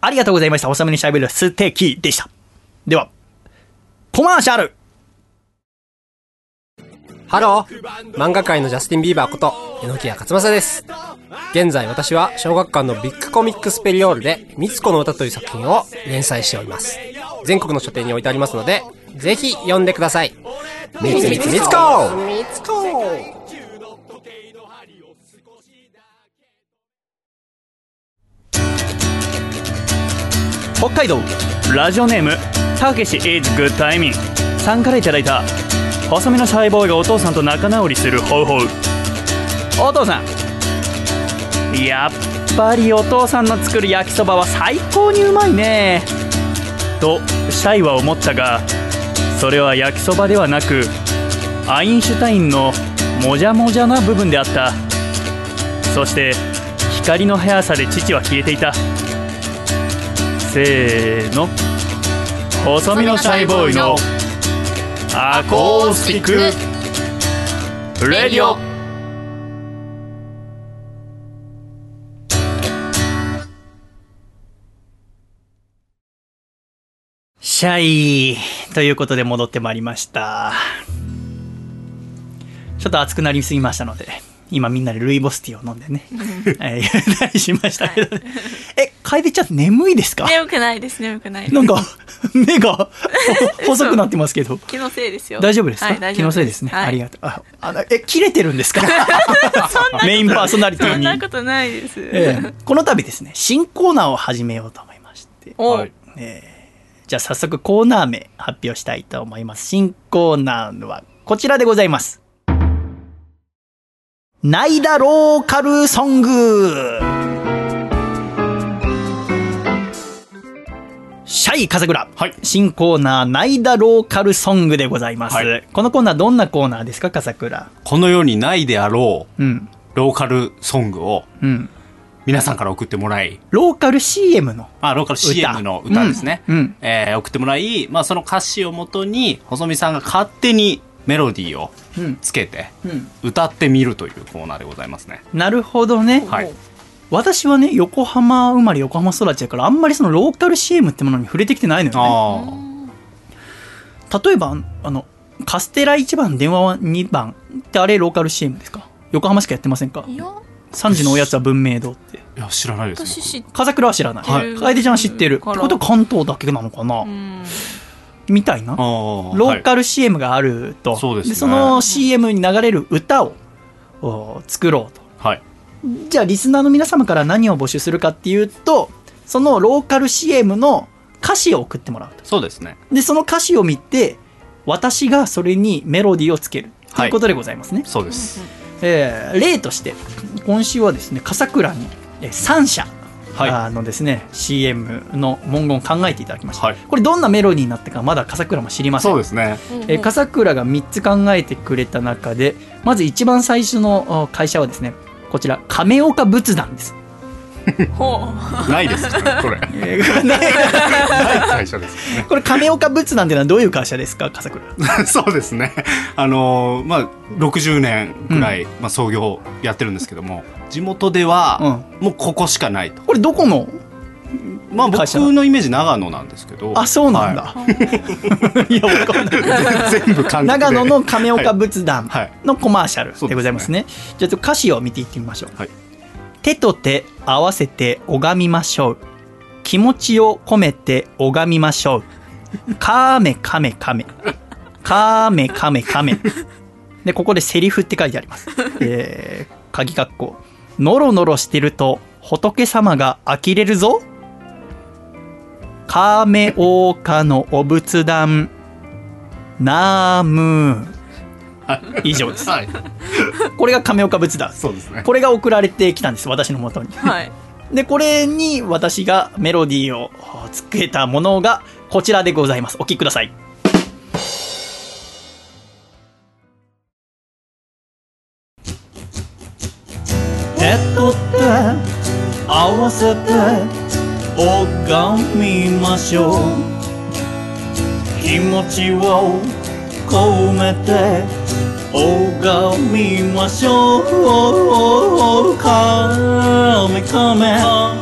ありがとうございました。細身にしゃべる素敵でした。では、コマーシャルハロー漫画界のジャスティン・ビーバーこと、榎谷勝正です。現在私は小学館のビッグコミックスペリオールで、みつこの歌という作品を連載しております。全国の書店に置いてありますので、ぜひ読んでください。みつみつみつこみつこ北海道ラジオネームたけし is good timing さんからいただいた細身のシャイボーイがお父さんと仲直りするホウホウお父さん。やっぱりお父さんの作る焼きそばは最高にうまいね。とシャイは思ったがそれは焼きそばではなくアインシュタインのもじゃもじゃな部分であった。そして光の速さで父は消えていた。せーの細身のシャイボーイのアコースティックレディオシャイ。ということで戻ってまいりました。ちょっと熱くなりすぎましたので、今みんなでルイボスティーを飲んでね、えー言ったりしましたけど、ねえ、楓ちゃん眠いですか？眠くないです、眠くないです。なんか、目がほ 細くなってますけど。気のせいですよ。大丈夫ですか、はい、大丈夫気のせいですね。はいありがとう。あ、あのえ、切れてるんですか？そんなメインパーソナリティに。そんなことないです。ええこの度ですね、新コーナーを始めようと思いまして。お、はいえーじゃあ早速コーナー名発表したいと思います。新コーナーはこちらでございます。ナイダローカルソングシャイ風倉、はい新コーナーナイダローカルソングでございます。はいこのコーナーどんなコーナーですか風倉？この世にないであろううん。ローカルソングをうん。皆さんから送ってもらい、ローカル CM の。あ、ローカル CM の歌ですね。うんうんえー送ってもらい、まあその歌詞をもとに、細見さんが勝手にメロディーをうん。つけて、うん。歌ってみるというコーナーでございますね。なるほどね。はい。私はね、横浜生まれ横浜育ちだから、あんまりそのローカル CM ってものに触れてきてないのよね。あ例えば、あの、カステラ1番、電話は2番ってあれローカル CM ですか？横浜しかやってませんか？いや、?3 時のおやつは文明堂って。あ。いや、知らないです私知っ風倉は知らない。はい楓ちゃんは知ってる。ってことは関東だけなのかな、うん。みたいな。あロローカル CM があると。そうですねその CM に流れる歌をお作ろうと。はい。じゃあリスナーの皆様から何を募集するかっていうとそのローカル CM の歌詞を送ってもらうとそうですね。でその歌詞を見て私がそれにメロディーをつけるということでございますね、そうです。えー例として今週はですね笠倉にえー3社はい。あのですね CM の文言を考えていただきました、はい。これどんなメロディーになったかまだ笠倉も知りません。そうですね。えー笠倉が3つ考えてくれた中でまず一番最初のお会社はですねこちら亀岡仏壇です。ほう。ないですこれ。ない。会社ですよね。これ亀岡仏壇っていうのはどういう会社ですか？笠倉。そうですね。あのーまあ、60年くらい、まあ、創業やってるんですけども、地元では、もうここしかないと。これどこの？まあ、僕のイメージ長野なんですけど。あそうなんだ、、はい。やわかんない。い全部長野の亀岡仏壇はい。のコマーシャルでございますね,、じゃあちょっと歌詞を見ていってみましょう、はい。手と手合わせて拝みましょう。気持ちを込めて拝みましょう。カーメカメカメ。カーメカメカメ。でここでセリフって書いてあります。えー、鍵括弧ノロノロしてると仏様が呆れるぞ。カーメオーカのお仏壇。ナーム以上です。はい。これが亀岡仏壇。そうですね。これが送られてきたんです私のもとに。はい。でこれに私がメロディーをつけたものがこちらでございます。お聴きくださいわせて拝みましょう。気持ちを込めて拝みましょう。カメカメカ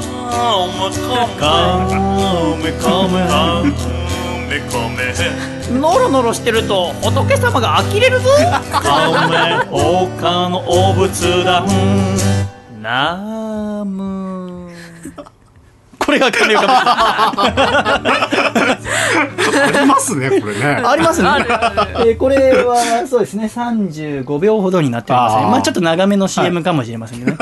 メカメノロノロしてると仏様が呆れるぞカメ他のお仏壇ナムこれが亀岡ありますね、これね。ありますね。えーこれは、そうですね、35秒ほどになっておりますね。まあちょっと長めの CM かもしれませんけどね。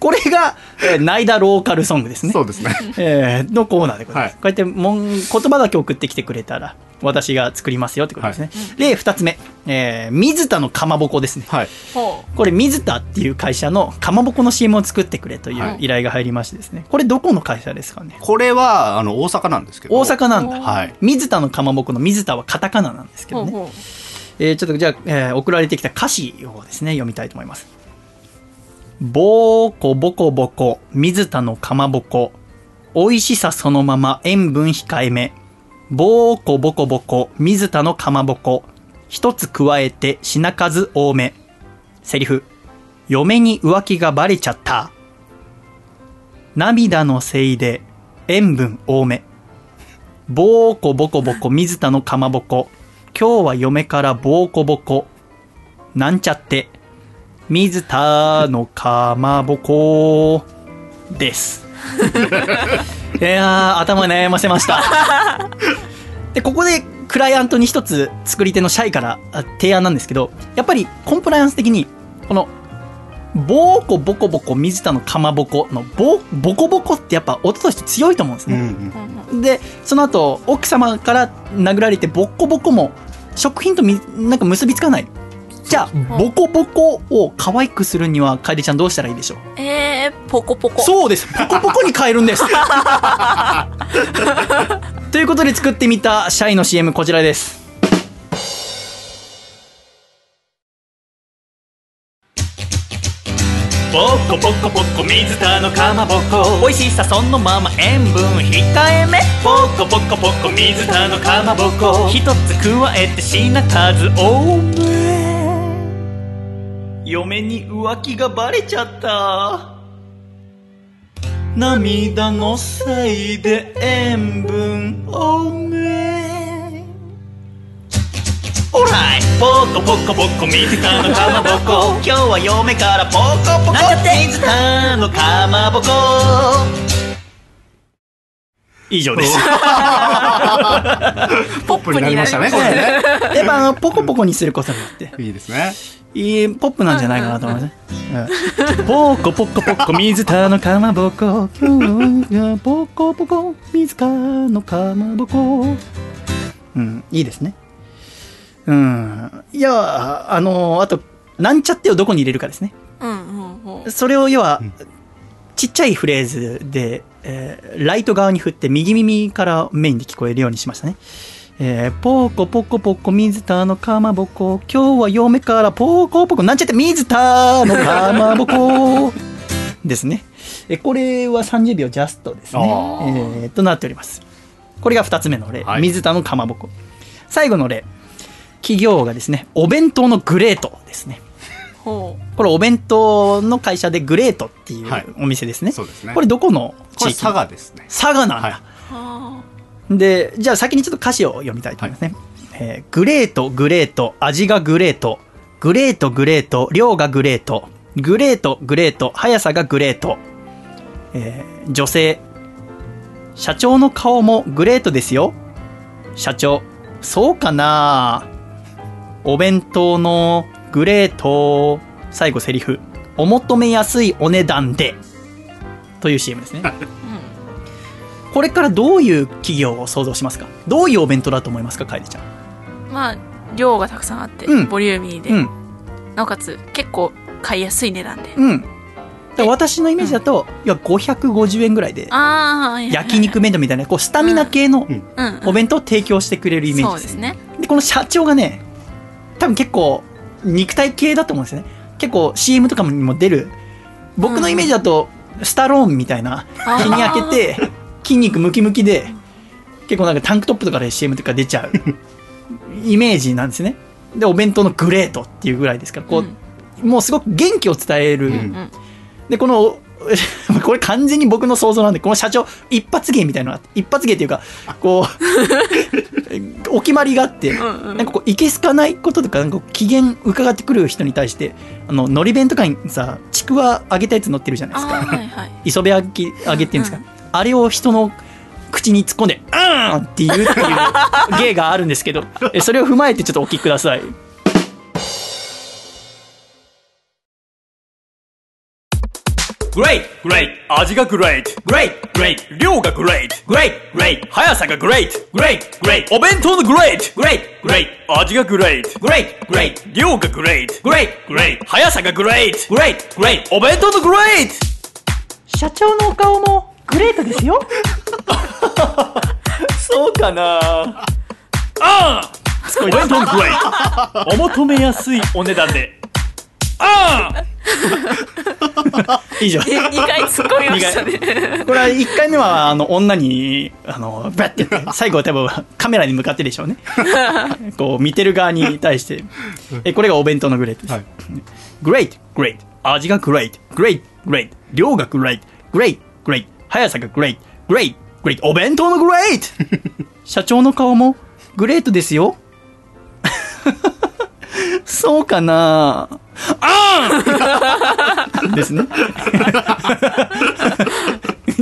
これが、えー、ナイダローカルソングですね。そうですね。えーのコーナーでございます。はいこうやってもん言葉だけ送ってきてくれたら、私が作りますよってことですね。例二つ目、えー水田のかまぼこですね。はい。ほこれ水田っていう会社のかまぼこの CM を作ってくれというはい依頼が入りましてですね。これどこの会社ですかね？これは、あの、大阪なんですけど。大阪なんだ。はい。水田のかまぼこの水田はカタカナなんですけう。ほどね。うほえーちょっとじゃあ、えー送られてきた歌詞をですね、読みたいと思います。ぼーこぼこぼこ、水田のかまぼこ。美味しさそのまま、塩分控えめ。ぼーこぼこぼこ、水田のかまぼこ。一つ加えて品数多め。セリフ。嫁に浮気がバレちゃった。涙のせいで塩分多め。ボーコボコボコ水田のかまぼこ。今日は嫁からボーコボコ。なんちゃって。水田のかまぼこ。です。いやー、頭悩ませました。で、ここでクライアントに一つ作り手のシャイからあ提案なんですけど、やっぱりコンプライアンス的に、この、ボーコボコボコ水田のかまぼこのボボコボコってやっぱ音として強いと思うんですうんうね。ん。で、その後、奥様から殴られてボッコボコも食品とみなんか結びつかない。じゃあ、ボコボコを可愛くするには、楓ちゃんどうしたらいいでしょう？えー、ポコポコ。そうです。ポコポコに変えるんです。ということで作ってみたシャイの CM こちらです。ボコボコボコ水田のかまぼこ美味しさそのまま塩分控えめボコボコボコ水田のかまぼこ一つ加えて品数多め嫁に浮気がバレちゃった。涙のせいで塩分多め。オーライボコボコボコ水田のかまぼこ今日は嫁からボコボコ水田のかまぼこ以上です。ポップになりましたね、これね。やっぱポコポコにすることによって、いいですね。いいポップなんじゃないかなと思いますね。うんポコポコポコ水田のかまぼこ。今日はポコポコ水田のかまぼこ。うん、いいですね。うん。いや、あの、あと、なんちゃってをどこに入れるかですね。うんうんうん。それを要は、ちっちゃいフレーズで、えーライト側に振って右耳からメインで聞こえるようにしましたね。えー、ポコポコポコ水田のかまぼこ今日は嫁からポコポコなんちゃって水田のかまぼこ ですね。えこれは30秒ジャストですね。あえーとなっております。これが2つ目の例、はい水田のかまぼこ。最後の例、企業がですね、お弁当のグレートですね。ほこれお弁当の会社でグレートっていうはいお店ですね。そうですねこれどこの地域？佐賀ですね。佐賀なんだ。はい。で、じゃあ先にちょっと歌詞を読みたいと思いますね。えーグレート、グレート、味がグレート、グレート、グレート、量がグレート、グレート、グレート、速さがグレート、えー女性、社長の顔もグレートですよ。社長、そうかなお弁当のグレート、最後セリフ、お求めやすいお値段で、という CM ですね。これからどういう企業を想像しますか？どういうお弁当だと思いますか楓ちゃん？あ。まあ、量がたくさんあって、うんボリューミーで、うん。なおかつ結構買いやすい値段で。うん。私のイメージだと、いや、550円ぐらいで、焼肉弁当みたいな、こう、スタミナ系の。お弁当を提供してくれるイメージで。そうですすね。で、この社長がね、多分結構、肉体系だと思うんですよね。結構 CM とかにも出る。僕のイメージだと、スタローンみたいな、日に焼けて、筋肉ムキムキで、結構なんかタンクトップとかで CM とか出ちゃうイメージなんですね。で、お弁当のグレートっていうぐらいですから、こう、もうすごく元気を伝える。で、この、これ完全に僕の想像なんで、この社長、一発芸みたいなのがあって、一発芸っていうか、こう、お決まりがあって、なんかこう、いけすかないこととか、なんか機嫌伺ってくる人に対して、あの、のり弁とかにさ、ちくわ揚げたやつ乗ってるじゃないですか。はいはい。磯辺揚げ揚げっていうんですか。うんあれを人の口に突っ込んで、うーんって言うっていう芸があるんですけど、えそれを踏まえてちょっとお聞きください。Great! Great! 味が Great! Great! Great! 量が Great! Great! Great! 速さが Great! Great! Great! お弁当の Great! Great! Great! 味が Great! Great! Great! 量が Great! Great! Great! 速さが Great! Great! Great! お弁当の Great! 社長のお顔もグレートですよ。そうかなああお弁当の Great! お求めやすいお値段でああ 以上。え、2回突っ込みましたね。これは1回目はあの女にあのバッてやって最後は多分カメラに向かってでしょうね。こう見てる側に対して。えこれがお弁当のグレートです、はい。Great Great. 味が Great Great Great. 量が Great Great Great. 速さが Great Great Great. お弁当の Great 社長の顔もグレートですよ。そうかなあーん ですね。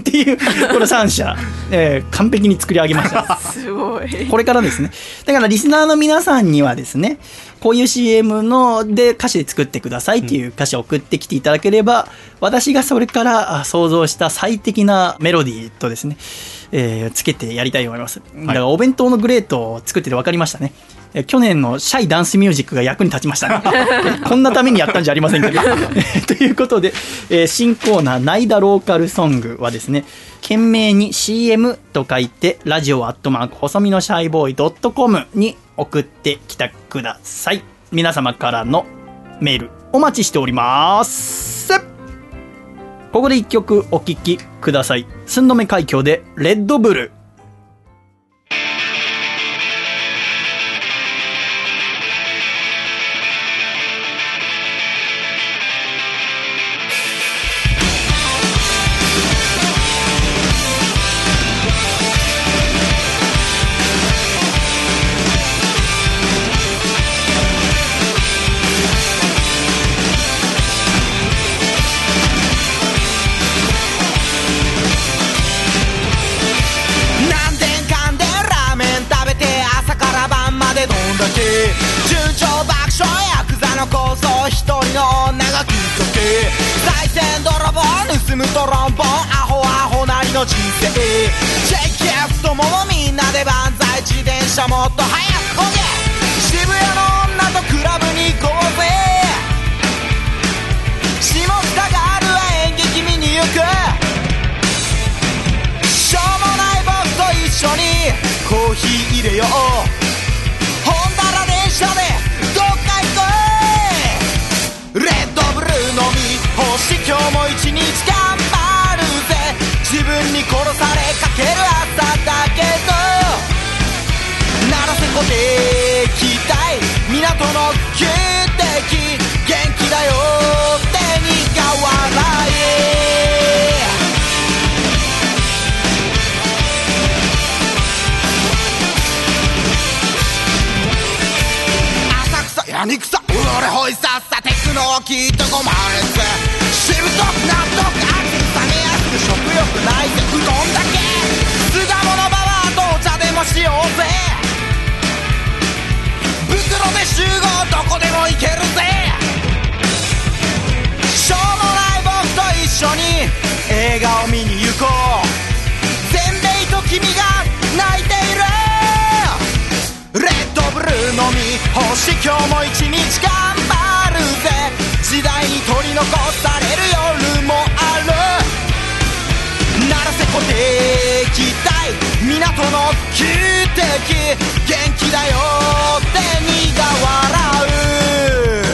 っていう、この3社、えー完璧に作り上げました。すごい。これからですね。だからリスナーの皆さんにはですね、こういう CM ので歌詞で作ってくださいっていう歌詞を送ってきていただければ、私がそれからあ想像した最適なメロディーとですね、えーつけてやりたいと思います。だからお弁当のグレートを作ってて分かりましたね。えー去年のシャイダンスミュージックが役に立ちましたね。こんなためにやったんじゃありませんけど。ということで、えー新コーナー、ないだローカルソングはですね、懸命に CM と書いて、ラジオアットマーク、細身のシャイボーイ .com に送ってきてください。皆様からのメール、お待ちしております。ここで一曲お聴きください。寸止め海峡で、レッドブル。の人生。チェキや太ももみんなで万歳。自転車もっと早くこげ。渋谷の女とクラブに行こうぜ。下北ガールは演劇見に行く。しょうもない僕と一緒にコーヒー入れよう。ける朝だけど鳴らせこできたい港の汽笛元気だよって苦笑い浅草やにくさ。うろれほいさっさテクノを聞いとこまれぜしぶとく納得。あり冷めやすく食欲ないぜうどんだけ。巣鴨のババアとお茶でもしようぜ。袋で集合どこでも行けるぜ。しょうもない僕と一緒に映画を見に行こう。全米と君が泣いている。レッドブルーのみ星今日も一日頑張るぜ。時代に取り残される夜もある。らせこてきたい。港の汽笛元気だよって苦笑う。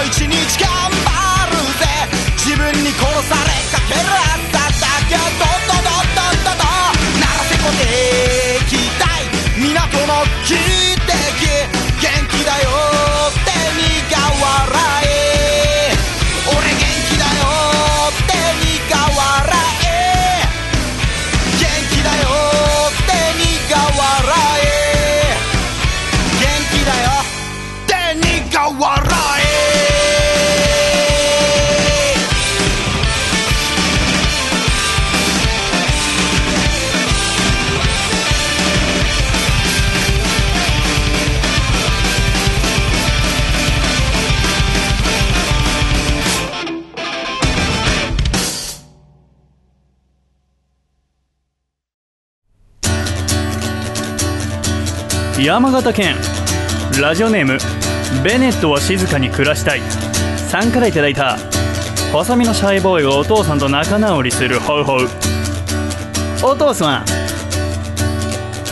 も一日頑張るぜ。自分に殺されかける朝だけ。どドドドドドド鳴らせこできたい。港の汽山形県。ラジオネームベネットは静かに暮らしたい。さんからいただいた細身のシャイボーイがお父さんと仲直りするホウホウお父さん。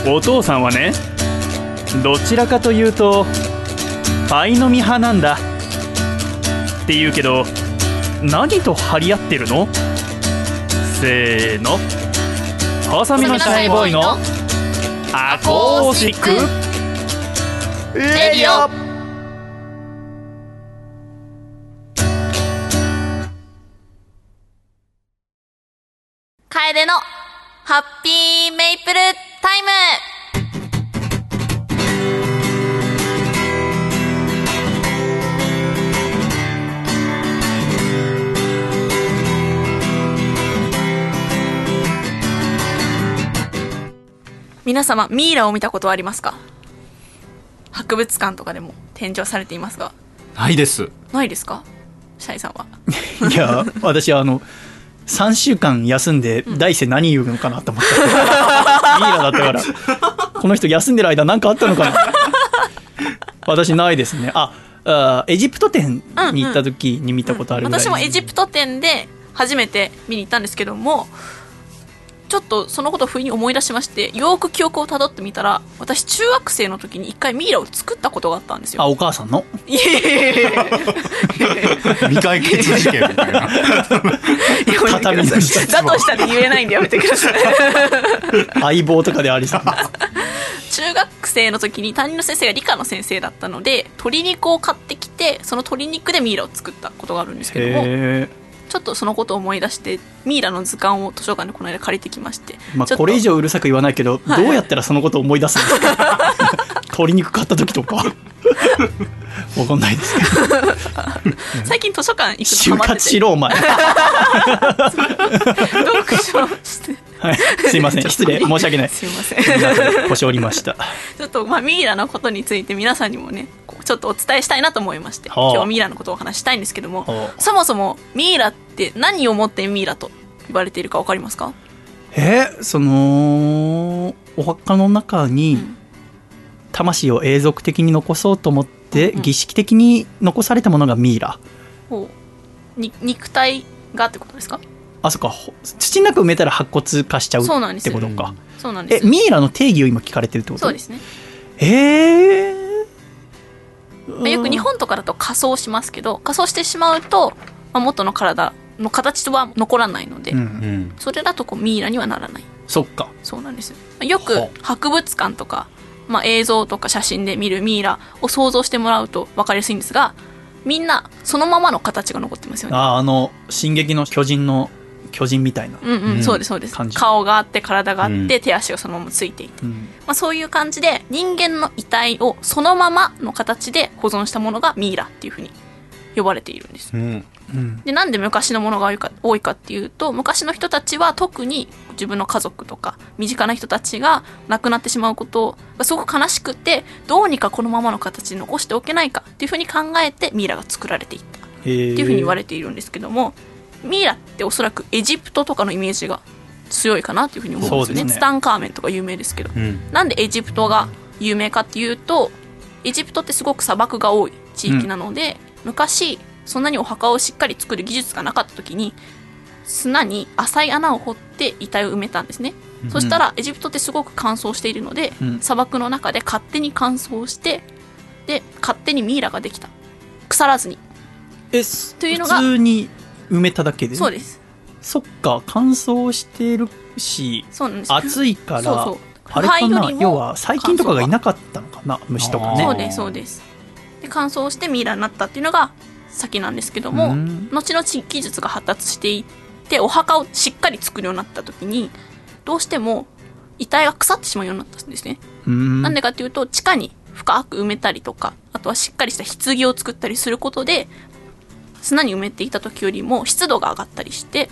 お父さんはねどちらかというとパイの実派なんだ。って言うけど何と張り合ってるの？せーの細身のシャイボーイのアコースティックレディオ。楓のハッピーメイプルタイム。皆様ミイラを見たことはありますか？博物館とかでも展示はされていますが。ないです。ないですか？シャイさんは。いや私あの3週間休んで第一声何言うのかなと思った、ミイラだったから。この人休んでる間何かあったのかな。私ないですね。ああエジプト展に行った時に見たことあるぐらい、私もエジプト展で初めて見に行ったんですけどもちょっとそのことを不意に思い出しましてよーく記憶をたどってみたら私中学生の時に一回ミイラを作ったことがあったんですよ。あお母さんの？いやいやいやいやいや未解決事件みたいな。だ畳のさい。下だとしたら言えないんでやめてください。相棒とかでありそうな。中学生の時に担任の先生が理科の先生だったので鶏肉を買ってきてその鶏肉でミイラを作ったことがあるんですけどもへちょっとそのことを思い出してミイラの図鑑を図書館でこの間借りてきまして、えまあこれ以上うるさく言わないけどどうやったらそのことを思い出すんですか？鶏肉買った時とか わかんないですけど 最近図書館行く就のハマって活してろお前。読書して。はい。すいません。失礼。申し訳ない。すいません。腰折りました。ちょっとまあミイラのことについて皆さんにもねこうちょっとお伝えしたいなと思いまして、はあ。今日はミイラのことをお話ししたいんですけども、はあ。そもそもミイラって何をもってミイラと言われているか分かりますか？えそのお墓の中にん魂を永続的に残そうと思って、うん儀式的に残されたものがミイラ。肉体がってことですか？あそっか。ほ土の中埋めたら白骨化しちゃうってそうなんですよ。ことかそうなんですえミイラの定義を今聞かれてるってこと？そうですね、えー。まあよく日本とかだと仮装しますけど仮装してしまうと、まあ、元の体の形は残らないので、うん。うん。それだとこうミイラにはならない。そっか。そうなんですよ。くほ博物館とか、まあ、映像とか写真で見るミイラを想像してもらうと分かりやすいんですがみんなそのままの形が残ってますよね。ああの「進撃の巨人」の巨人みたいな、うんうん、うんそうですそうです。顔があって体があって、うん。手足がそのままついていて、うん。まあ、そういう感じで人間の遺体をそのままの形で保存したものがミイラっていうふうに呼ばれているんです。うん。うん。でなんで昔のものが多いか多いかっていうと昔の人たちは特に自分の家族とか身近な人たちが亡くなってしまうことがすごく悲しくてどうにかこのままの形に残しておけないかっていうふうに考えてミイラが作られていった。っていうふうに言われているんですけどもミイラっておそらくエジプトとかのイメージが強いかなっていうふうに思うんですよねね。ツタンカーメンとか有名ですけど。うん。なんでエジプトが有名かっていうとエジプトってすごく砂漠が多い地域なので、昔そんなにお墓をしっかり作る技術がなかった時に砂に浅い穴を掘って遺体を埋めたんですね、そしたらエジプトってすごく乾燥しているので、うん。砂漠の中で勝手に乾燥してで勝手にミイラができた。腐らずに。えというのが普通に埋めただけで？そうです。そっか乾燥してるしそうなんです。暑いからそうそう。あれかな？肺よりも要は細菌とかがいなかったのかな？虫とかね。そうですそうですで乾燥してミイラになったっていうのが先なんですけども、うん。後々技術が発達していってお墓をしっかり作るようになった時にどうしても遺体が腐ってしまうようになったんですね、うん。なんでかっていうと地下に深く埋めたりとかあとはしっかりした棺を作ったりすることで砂に埋めていた時よりも湿度が上がったりして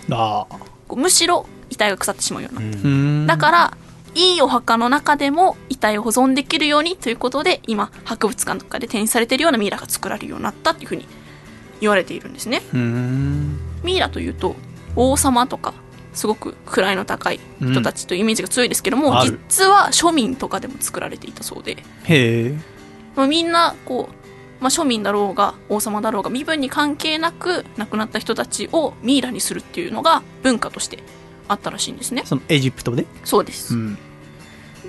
むしろ遺体が腐ってしまうようになった、うん。だからいいお墓の中でも遺体を保存できるようにということで今博物館とかで展示されているようなミイラが作られるようになったっていうふうに言われているんですね。うん。ミイラというと王様とかすごく位の高い人たちというイメージが強いですけども、ある。実は庶民とかでも作られていたそうで、へえ。まあ、みんなこう、まあ、庶民だろうが王様だろうが身分に関係なく亡くなった人たちをミイラにするっていうのが文化としてあったらしいんですね。そのエジプトで？そうです、うん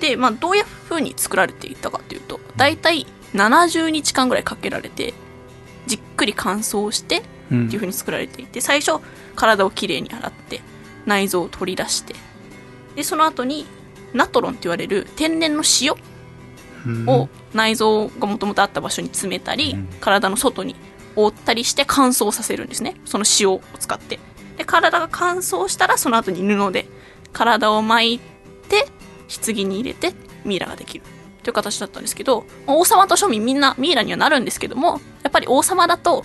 で、まあ、どういう風に作られていったかというと大体70日間ぐらいかけられてじっくり乾燥してってうんいう風に作られていて最初体をきれいに洗って内臓を取り出してでその後にナトロンって言われる天然の塩を内臓がもともとあった場所に詰めたり、体の外に覆ったりして乾燥させるんですね。その塩を使って。で体が乾燥したらその後に布で体を巻いて棺に入れてミイラができるという形だったんですけど王様と庶民みんなミイラにはなるんですけどもやっぱり王様だと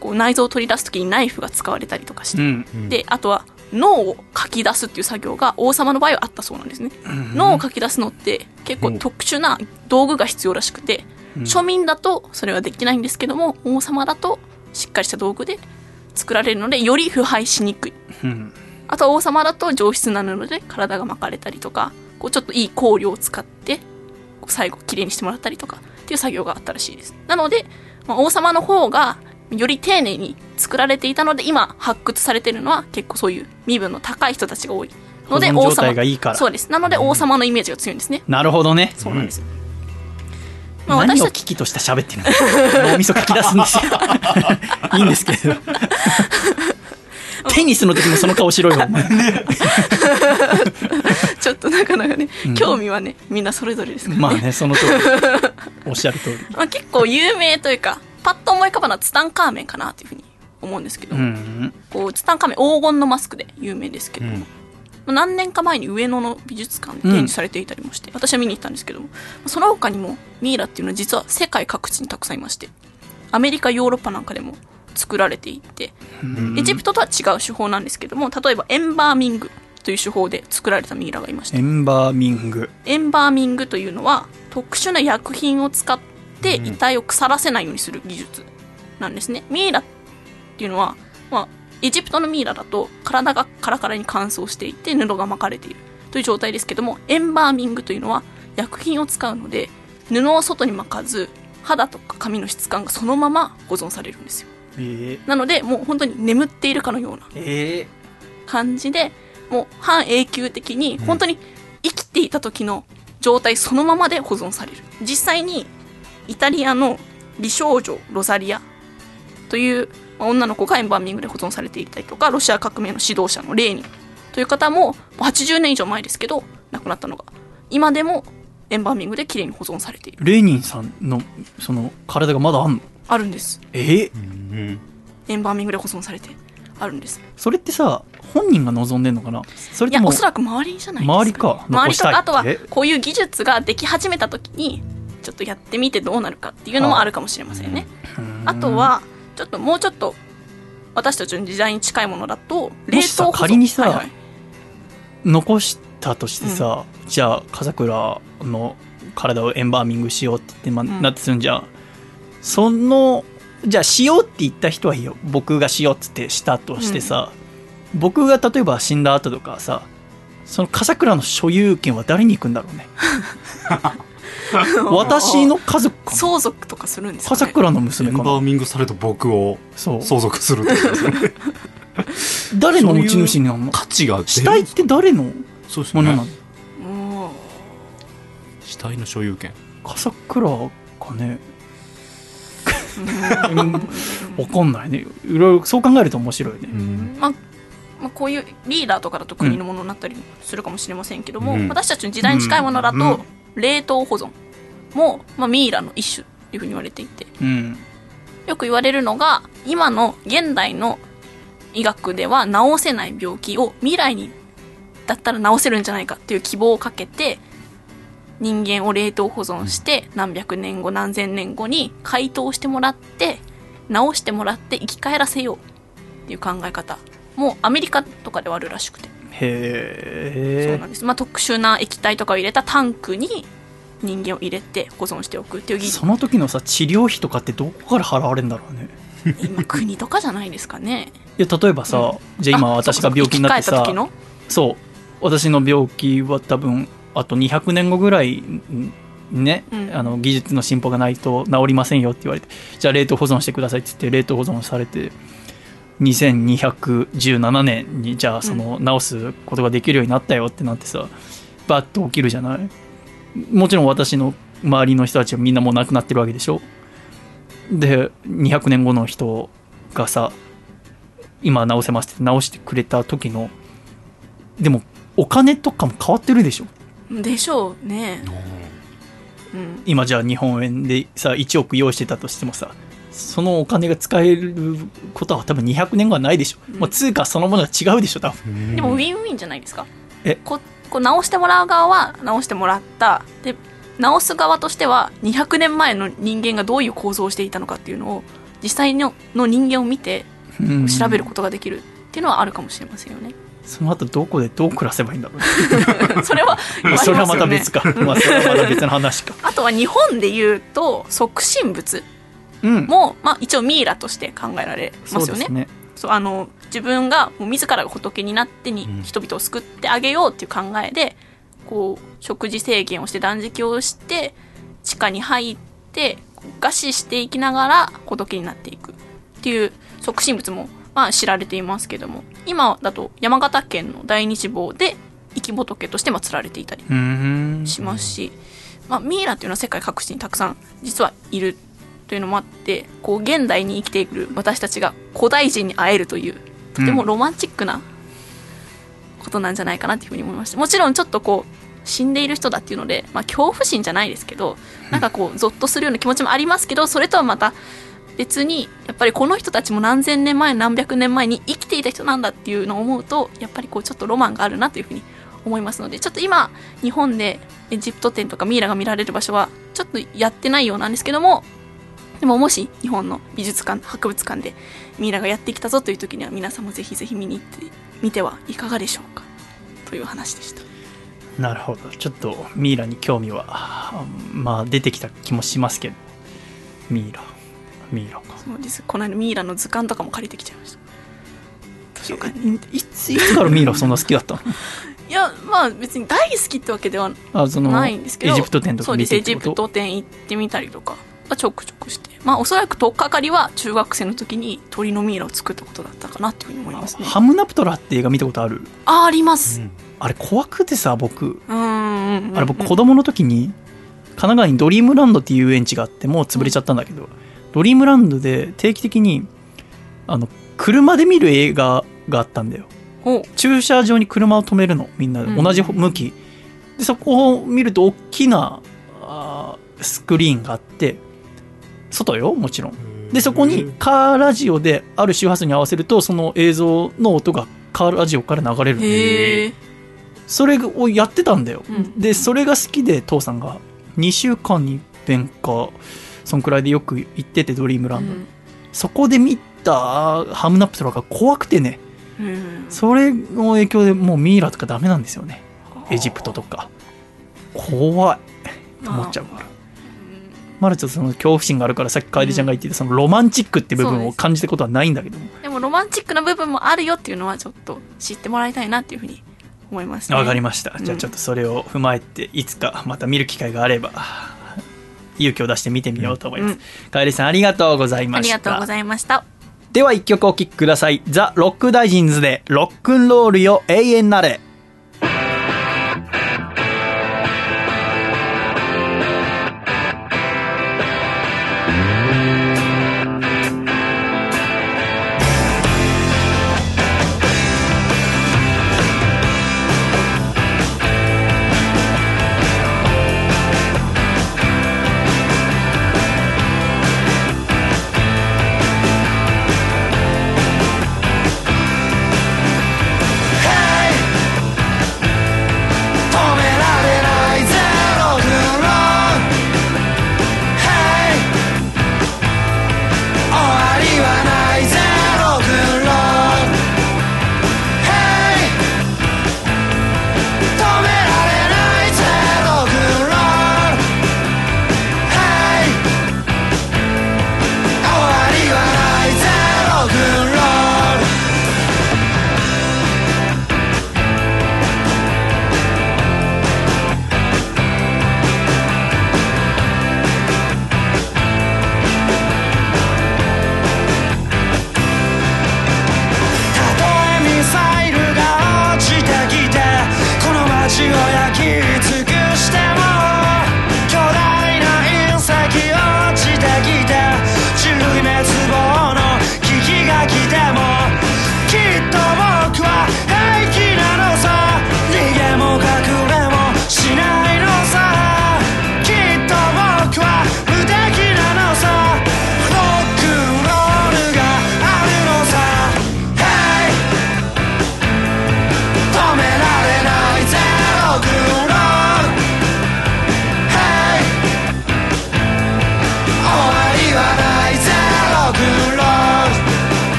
こう内臓を取り出す時にナイフが使われたりとかして、うん。であとは脳を書き出すっていう作業が王様の場合はあったそうなんですね、脳を書き出すのって結構特殊な道具が必要らしくて、庶民だとそれはできないんですけども王様だとしっかりした道具で作られるのでより腐敗しにくい。うん。あとは王様だと上質な布で体が巻かれたりとかこうちょっといい香料を使って最後きれいにしてもらったりとかっていう作業があったらしいです。なので、まあ、王様の方がより丁寧に作られていたので今発掘されてるのは結構そういう身分の高い人たちが多い。ので王様態がいいから。そうです。なので王様のイメージが強いんですね。なるほどね。そうなんです、まあ、何を私たち危機として喋ってるの？脳みそ書き出すんですよ。いいんですけどテニスの時もその顔しろよちょっとなかなかね、興味はねみんなそれぞれですからね,、まあねその通り。おっしゃる通り。まあ、結構有名というかパッと思い浮かばのはツタンカーメンかなというふうに思うんですけど、うんこうツタンカーメン黄金のマスクで有名ですけど何年か前に上野の美術館で展示されていたりもして、私は見に行ったんですけどもその他にもミイラっていうのは実は世界各地にたくさんいましてアメリカヨーロッパなんかでも作られていてエジプトとは違う手法なんですけども例えばエンバーミングという手法で作られたミイラがいましてエンバーミングエンバーミングというのは特殊な薬品を使って遺体を腐らせないようにする技術なんですね。ミイラっていうのは、まあ、エジプトのミイラだと体がカラカラに乾燥していて布が巻かれているという状態ですけどもエンバーミングというのは薬品を使うので布を外に巻かず肌とか髪の質感がそのまま保存されるんですよ。えなのでもう本当に眠っているかのようなえ感じでもう半永久的に本当に生きていた時の状態そのままで保存される。実際にイタリアの美少女ロザリアというまあ女の子がエンバーミングで保存されていたりとかロシア革命の指導者のレーニンという方ももう80年以上前ですけど亡くなったのが今でもエンバーミングで綺麗に保存されている。レーニンさんのその体がまだあんの？あるんです。え？うん。エンバーミングで保存されてあるんです。それってさ本人が望んでんのかな？それいやともおそらく周りじゃないですか、周りか？周りとかあとはこういう技術ができ始めた時にちょっとやってみてどうなるかっていうのもあるかもしれませんね、あとはちょっともうちょっと私たちの時代に近いものだと冷もしさ凍保存。仮にさはいはい。残したとしてさ、じゃあ笠倉の体をエンバーミングしようって言って、まあん。なってするんじゃんそのじゃあしようって言った人はいいよ。僕がしようっつってしたとしてさ、僕が例えば死んだ後とかさその笠倉の所有権は誰に行くんだろうね。私の家族かな相続とかするんですか、ね、笠倉のエ娘かな。ンバーミングされた僕をそう。相続するってことですよね。誰の持ち主になるの？価値が死体って誰の？そうですものなの？ね死体の所有権。笠倉かねうんわかんないね。いろいろそう考えると面白いね、まあまあ、こういうリーダーとかだと国のものになったりするかもしれませんけども、うん。私たちの時代に近いものだと、冷凍保存も、まあ、ミイラの一種というふうに言われていて。うん。よく言われるのが今の現代の医学では治せない病気を未来にだったら治せるんじゃないかっていう希望をかけて人間を冷凍保存して何百年後何千年後に解凍してもらって治してもらって生き返らせよう。っていう考え方。もアメリカとかではあるらしくて。へえそうなんです、まあ、特殊な液体とかを入れたタンクに人間を入れて保存しておくっていう技術。その時のさ治療費とかってどこから払われるんだろうね。今国とかじゃないですかね。いや例えばさ、じゃあ今あ私が病気になってさそう。私の病気は多分あと200年後ぐらいんね、うん。あの技術の進歩がないと治りませんよって言われてじゃあ冷凍保存してくださいって言って冷凍保存されて2217年にじゃあその治すことができるようになったよってなってさバッと起きるじゃない？もちろん私の周りの人たちはみんなもう亡くなってるわけでしょ？で200年後の人がさ今直せますって直してくれた時のでもお金とかも変わってるでしょ？でしょうね。うん。今じゃあ日本円でさ1億用意してたとしてもさそのお金が使えることは多分200年後はないでしょ、もう通貨そのものが違うでしょ多分。でもウィンウィンじゃないですか。え？ここう直してもらう側は直してもらった。で直す側としては200年前の人間がどういう構造をしていたのかっていうのを実際のの人間を見てうん。調べることができるっていうのはあるかもしれませんよね。その後どこでどう暮らせばいいんだろうね。それは言われますそれはまた別か、まあ、それはまた別の話か。あとは日本で言うと即身仏うん。も、まあ、一応ミイラとして考えられますよね。ね。そうあの自分がもう自らが仏になってにうん。人々を救ってあげようっていう考えでこう食事制限をして断食をして地下に入って餓死していきながら仏になっていくっていう即身仏も、まあ、知られていますけども今だと山形県の大日坊で生き仏として祀られていたりしますし、まあ、ミイラっていうのは世界各地にたくさん実はいるというのもあってこう現代に生きている私たちが古代人に会えるというとてもロマンチックなことなんじゃないかなっていうふうに思いました。もちろんちょっとこう死んでいる人だっていうので、まあ、恐怖心じゃないですけどなんかこうゾッとするような気持ちもありますけどそれとはまた別にやっぱりこの人たちも何千年前何百年前に生きていた人なんだっていうのを思うとやっぱりこうちょっとロマンがあるなというふうに思いますのでちょっと今日本でエジプト展とかミイラが見られる場所はちょっとやってないようなんですけどもでももし日本の美術館博物館でミイラがやってきたぞという時には皆さんもぜひぜひ見に行ってみてはいかがでしょうか？という話でした。なるほど。ちょっとミイラに興味はまあ出てきた気もしますけどミイラ。ミイラか。そうです。この間ミイラの図鑑とかも借りてきちゃいました。図書館にいついつからミイラそんな好きだったの？いやまあ別に大好きってわけではあそのないんですけどエジプト展とか見そうです。エてってことジプト展行ってみたりとかはちょくちょくしてまあおそらく取っかかりは中学生の時に鳥のミイラを作ったことだったかなっていうふうに思いますね。ハムナプトラって映画見たことある？ああります。あれ怖くてさ僕。うんうんうん。あれ僕子供の時に神奈川にドリームランドっていう遊園地があってもう潰れちゃったんだけど、ドリームランドで定期的にあの車で見る映画があったんだよ。駐車場に車を止めるの。みんな同じ向き、でそこを見ると大きなあースクリーンがあって外よもちろん。でそこにカーラジオである周波数に合わせるとその映像の音がカーラジオから流れる。それをやってたんだよ、うんでそれが好きで父さんが2週間に一遍かそんくらいでよく行っててドリームランド、そこで見たハムナプトラが怖くてね。うん。それの影響でもうミイラとかダメなんですよね。エジプトとか。怖い。と思っちゃう。からまだちょっとその恐怖心があるからさっき楓ちゃんが言ってたそのロマンチックって部分を感じたことはないんだけども。でもロマンチックな部分もあるよっていうのはちょっと知ってもらいたいなっていうふうに思いますね。わかりました、うんじゃあちょっとそれを踏まえていつかまた見る機会があれば勇気を出して見てみようと思います、うん。楓さんありがとうございあました。りがとうございました。では一曲お聴きください。ザ・ロックダイジンズでロックンロールよ永遠なれ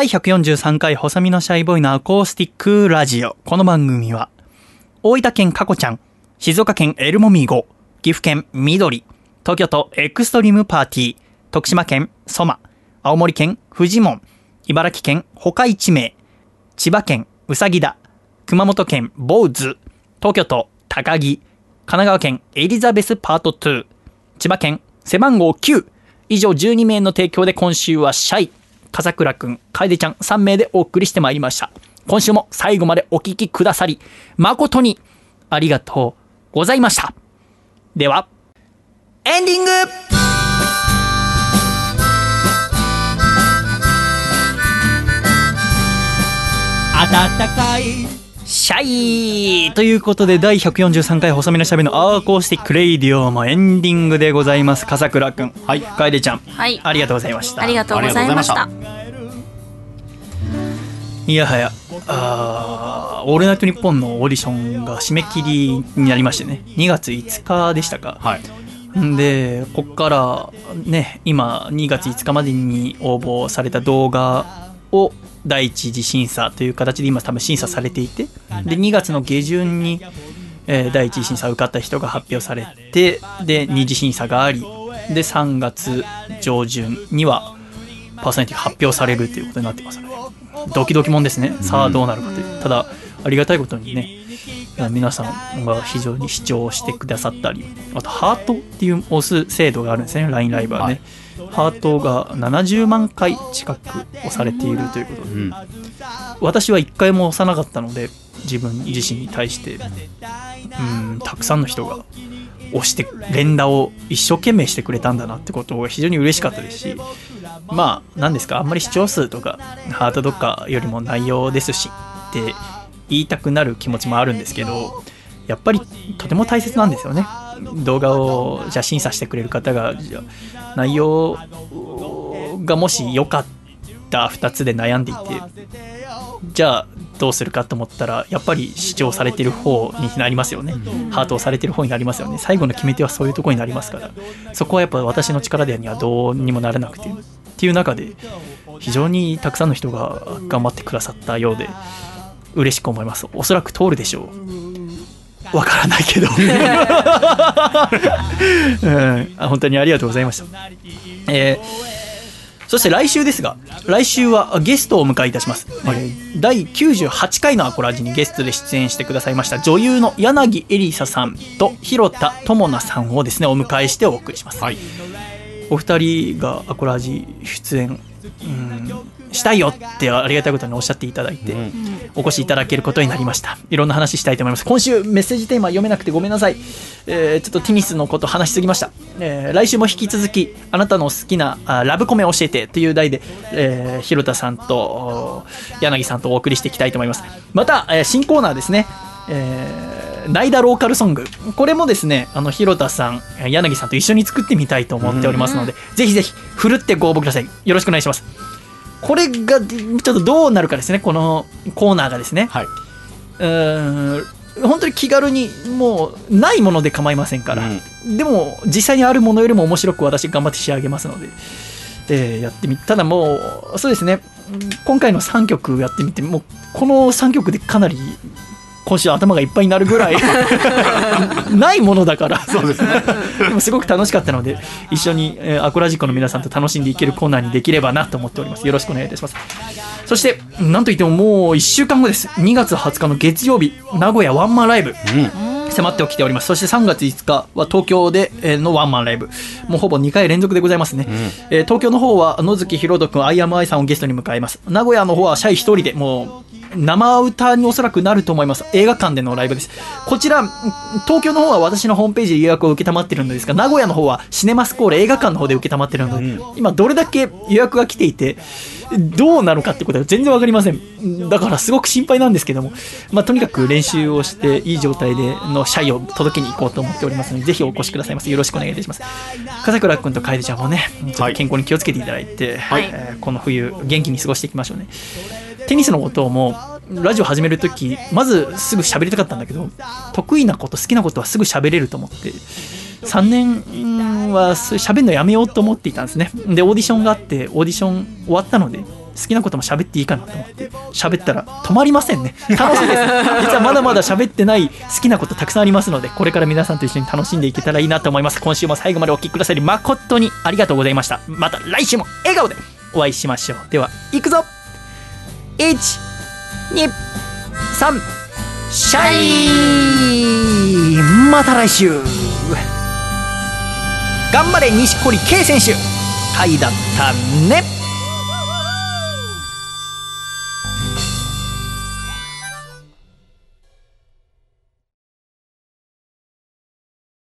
第143回細身のシャイボーイのアコースティックラジオ。この番組は、大分県かこちゃん、静岡県エルモミーゴ、岐阜県緑、東京都エクストリームパーティー、徳島県ソマ、青森県フジモン、茨城県他一名、千葉県うさぎだ、熊本県ボウズ、東京都高木、神奈川県エリザベスパート2、千葉県背番号9、以上12名の提供で今週はシャイ、笠倉くん、楓ちゃん3名でお送りしてまいりました。今週も最後までお聴きくださり、誠にありがとうございました。では、エンディング暖かいシャイということで第143回細身のシャイボーイのアコースティックレイディオもエンディングでございます。笠倉くん。はい楓ちゃん。はいありがとうございました。ありがとうございましたあいやはや、あーオールナイトニッポンのオーディションが締め切りになりましてね、2月5日でしたか。はいんで、こっからね、今2月5日までに応募された動画を第一次審査という形で今多分審査されていて、で、2月の下旬に、えー第一次審査受かった人が発表されて、で、二次審査があり、で、3月上旬にはパーソナリティが発表されるということになってますので、ドキドキもんですね。さあどうなるかという。ただ、ありがたいことにね、皆さんが非常に視聴してくださったり、あと、ハートっていう押す制度があるんですね、LINE ライブはね。ハートが70万回近く押されているということで、うん。私は1回も押さなかったので、自分自身に対して、うん、たくさんの人が押して、連打を一生懸命してくれたんだなってことが非常に嬉しかったですし、まあ、なんですか、あんまり視聴数とか、ハートとかよりも内容ですしって言いたくなる気持ちもあるんですけど、やっぱりとても大切なんですよね。動画をじゃあ審査してくれる方が、じゃあ内容がもし良かった2つで悩んでいて、じゃあどうするかと思ったら、やっぱり視聴されてる方になりますよね。ハートをされてる方になりますよね。最後の決め手はそういうところになりますから、そこはやっぱ私の力でにはどうにもならなくて、っていう中で、非常にたくさんの人が頑張ってくださったようで、嬉しく思います。おそらく通るでしょう。わからないけど、うん、あ本当にありがとうございました。えーそして来週ですが、来週はゲストをお迎えいたします。えー第98回のアコラジにゲストで出演してくださいました女優の柳エリサさんと広田智奈さんをですね、お迎えしてお送りします。はいお二人がアコラジ出演、うん、したいよってありがたいことにおっしゃっていただいて、お越しいただけることになりました。いろんな話したいと思います。今週メッセージテーマ読めなくてごめんなさい。えーちょっとテニスのこと話しすぎました。えー来週も引き続き、あなたの好きなあラブコメ教えてという題で、えー広田さんとお柳さんとお送りしていきたいと思います。また、えー新コーナーですね。えー代打ローカルソング。これもですね、あの、広田さん、柳さんと一緒に作ってみたいと思っておりますので、ぜひぜひ、ふるってご応募ください。よろしくお願いします。これが、ちょっとどうなるかですね、このコーナーがですね。はい。うーん本当に気軽にもうないもので構いませんから、でも実際にあるものよりも面白く私頑張って仕上げますので、えーやってみただもうそうですね。今回の3曲やってみてもうこの3曲でかなり今週頭がいっぱいになるぐらい ないものだから。そうですね。でもすごく楽しかったので一緒に、えーアコラジコの皆さんと楽しんでいけるコーナーにできればなと思っております。よろしくお願いいたします。そしてなんといってももう1週間後です。2月20日の月曜日名古屋ワンマンライブ迫ってきております。そして3月5日は東京でえーのワンマンライブ。もうほぼ2回連続でございますね、えー東京の方は野月ひろとくんアイアムアイさんをゲストに迎えます。名古屋の方はシャイ一人でもう生歌におそらくなると思います。映画館でのライブです。こちら東京の方は私のホームページで予約を受けたまってるのですが名古屋の方はシネマスコーレ映画館の方で受けたまってるので、今どれだけ予約が来ていてどうなのかってことは全然わかりません。だからすごく心配なんですけども、まあ、とにかく練習をして、いい状態でのシャイを届けに行こうと思っておりますので、ぜひお越しくださいませ。よろしくお願いいたします。笠倉君と楓ちゃんもね、ちょっと健康に気をつけていただいて、はいえーこの冬、元気に過ごしていきましょうね。テニスのことをもう、ラジオ始めるとき、まずすぐ喋りたかったんだけど、得意なこと、好きなことはすぐ喋れると思って、3年はす喋るのやめようと思っていたんですね。で、オーディションがあって、オーディション終わったので、好きなことも喋っていいかなと思って、喋ったら止まりませんね。楽しいです。実はまだまだ喋ってない好きなことたくさんありますので、これから皆さんと一緒に楽しんでいけたらいいなと思います。今週も最後までお聴きくださり誠にありがとうございました。また来週も笑顔でお会いしましょう。では、行くぞ !1、2、3、シャイまた来週頑張れ錦織圭選手。回だったね。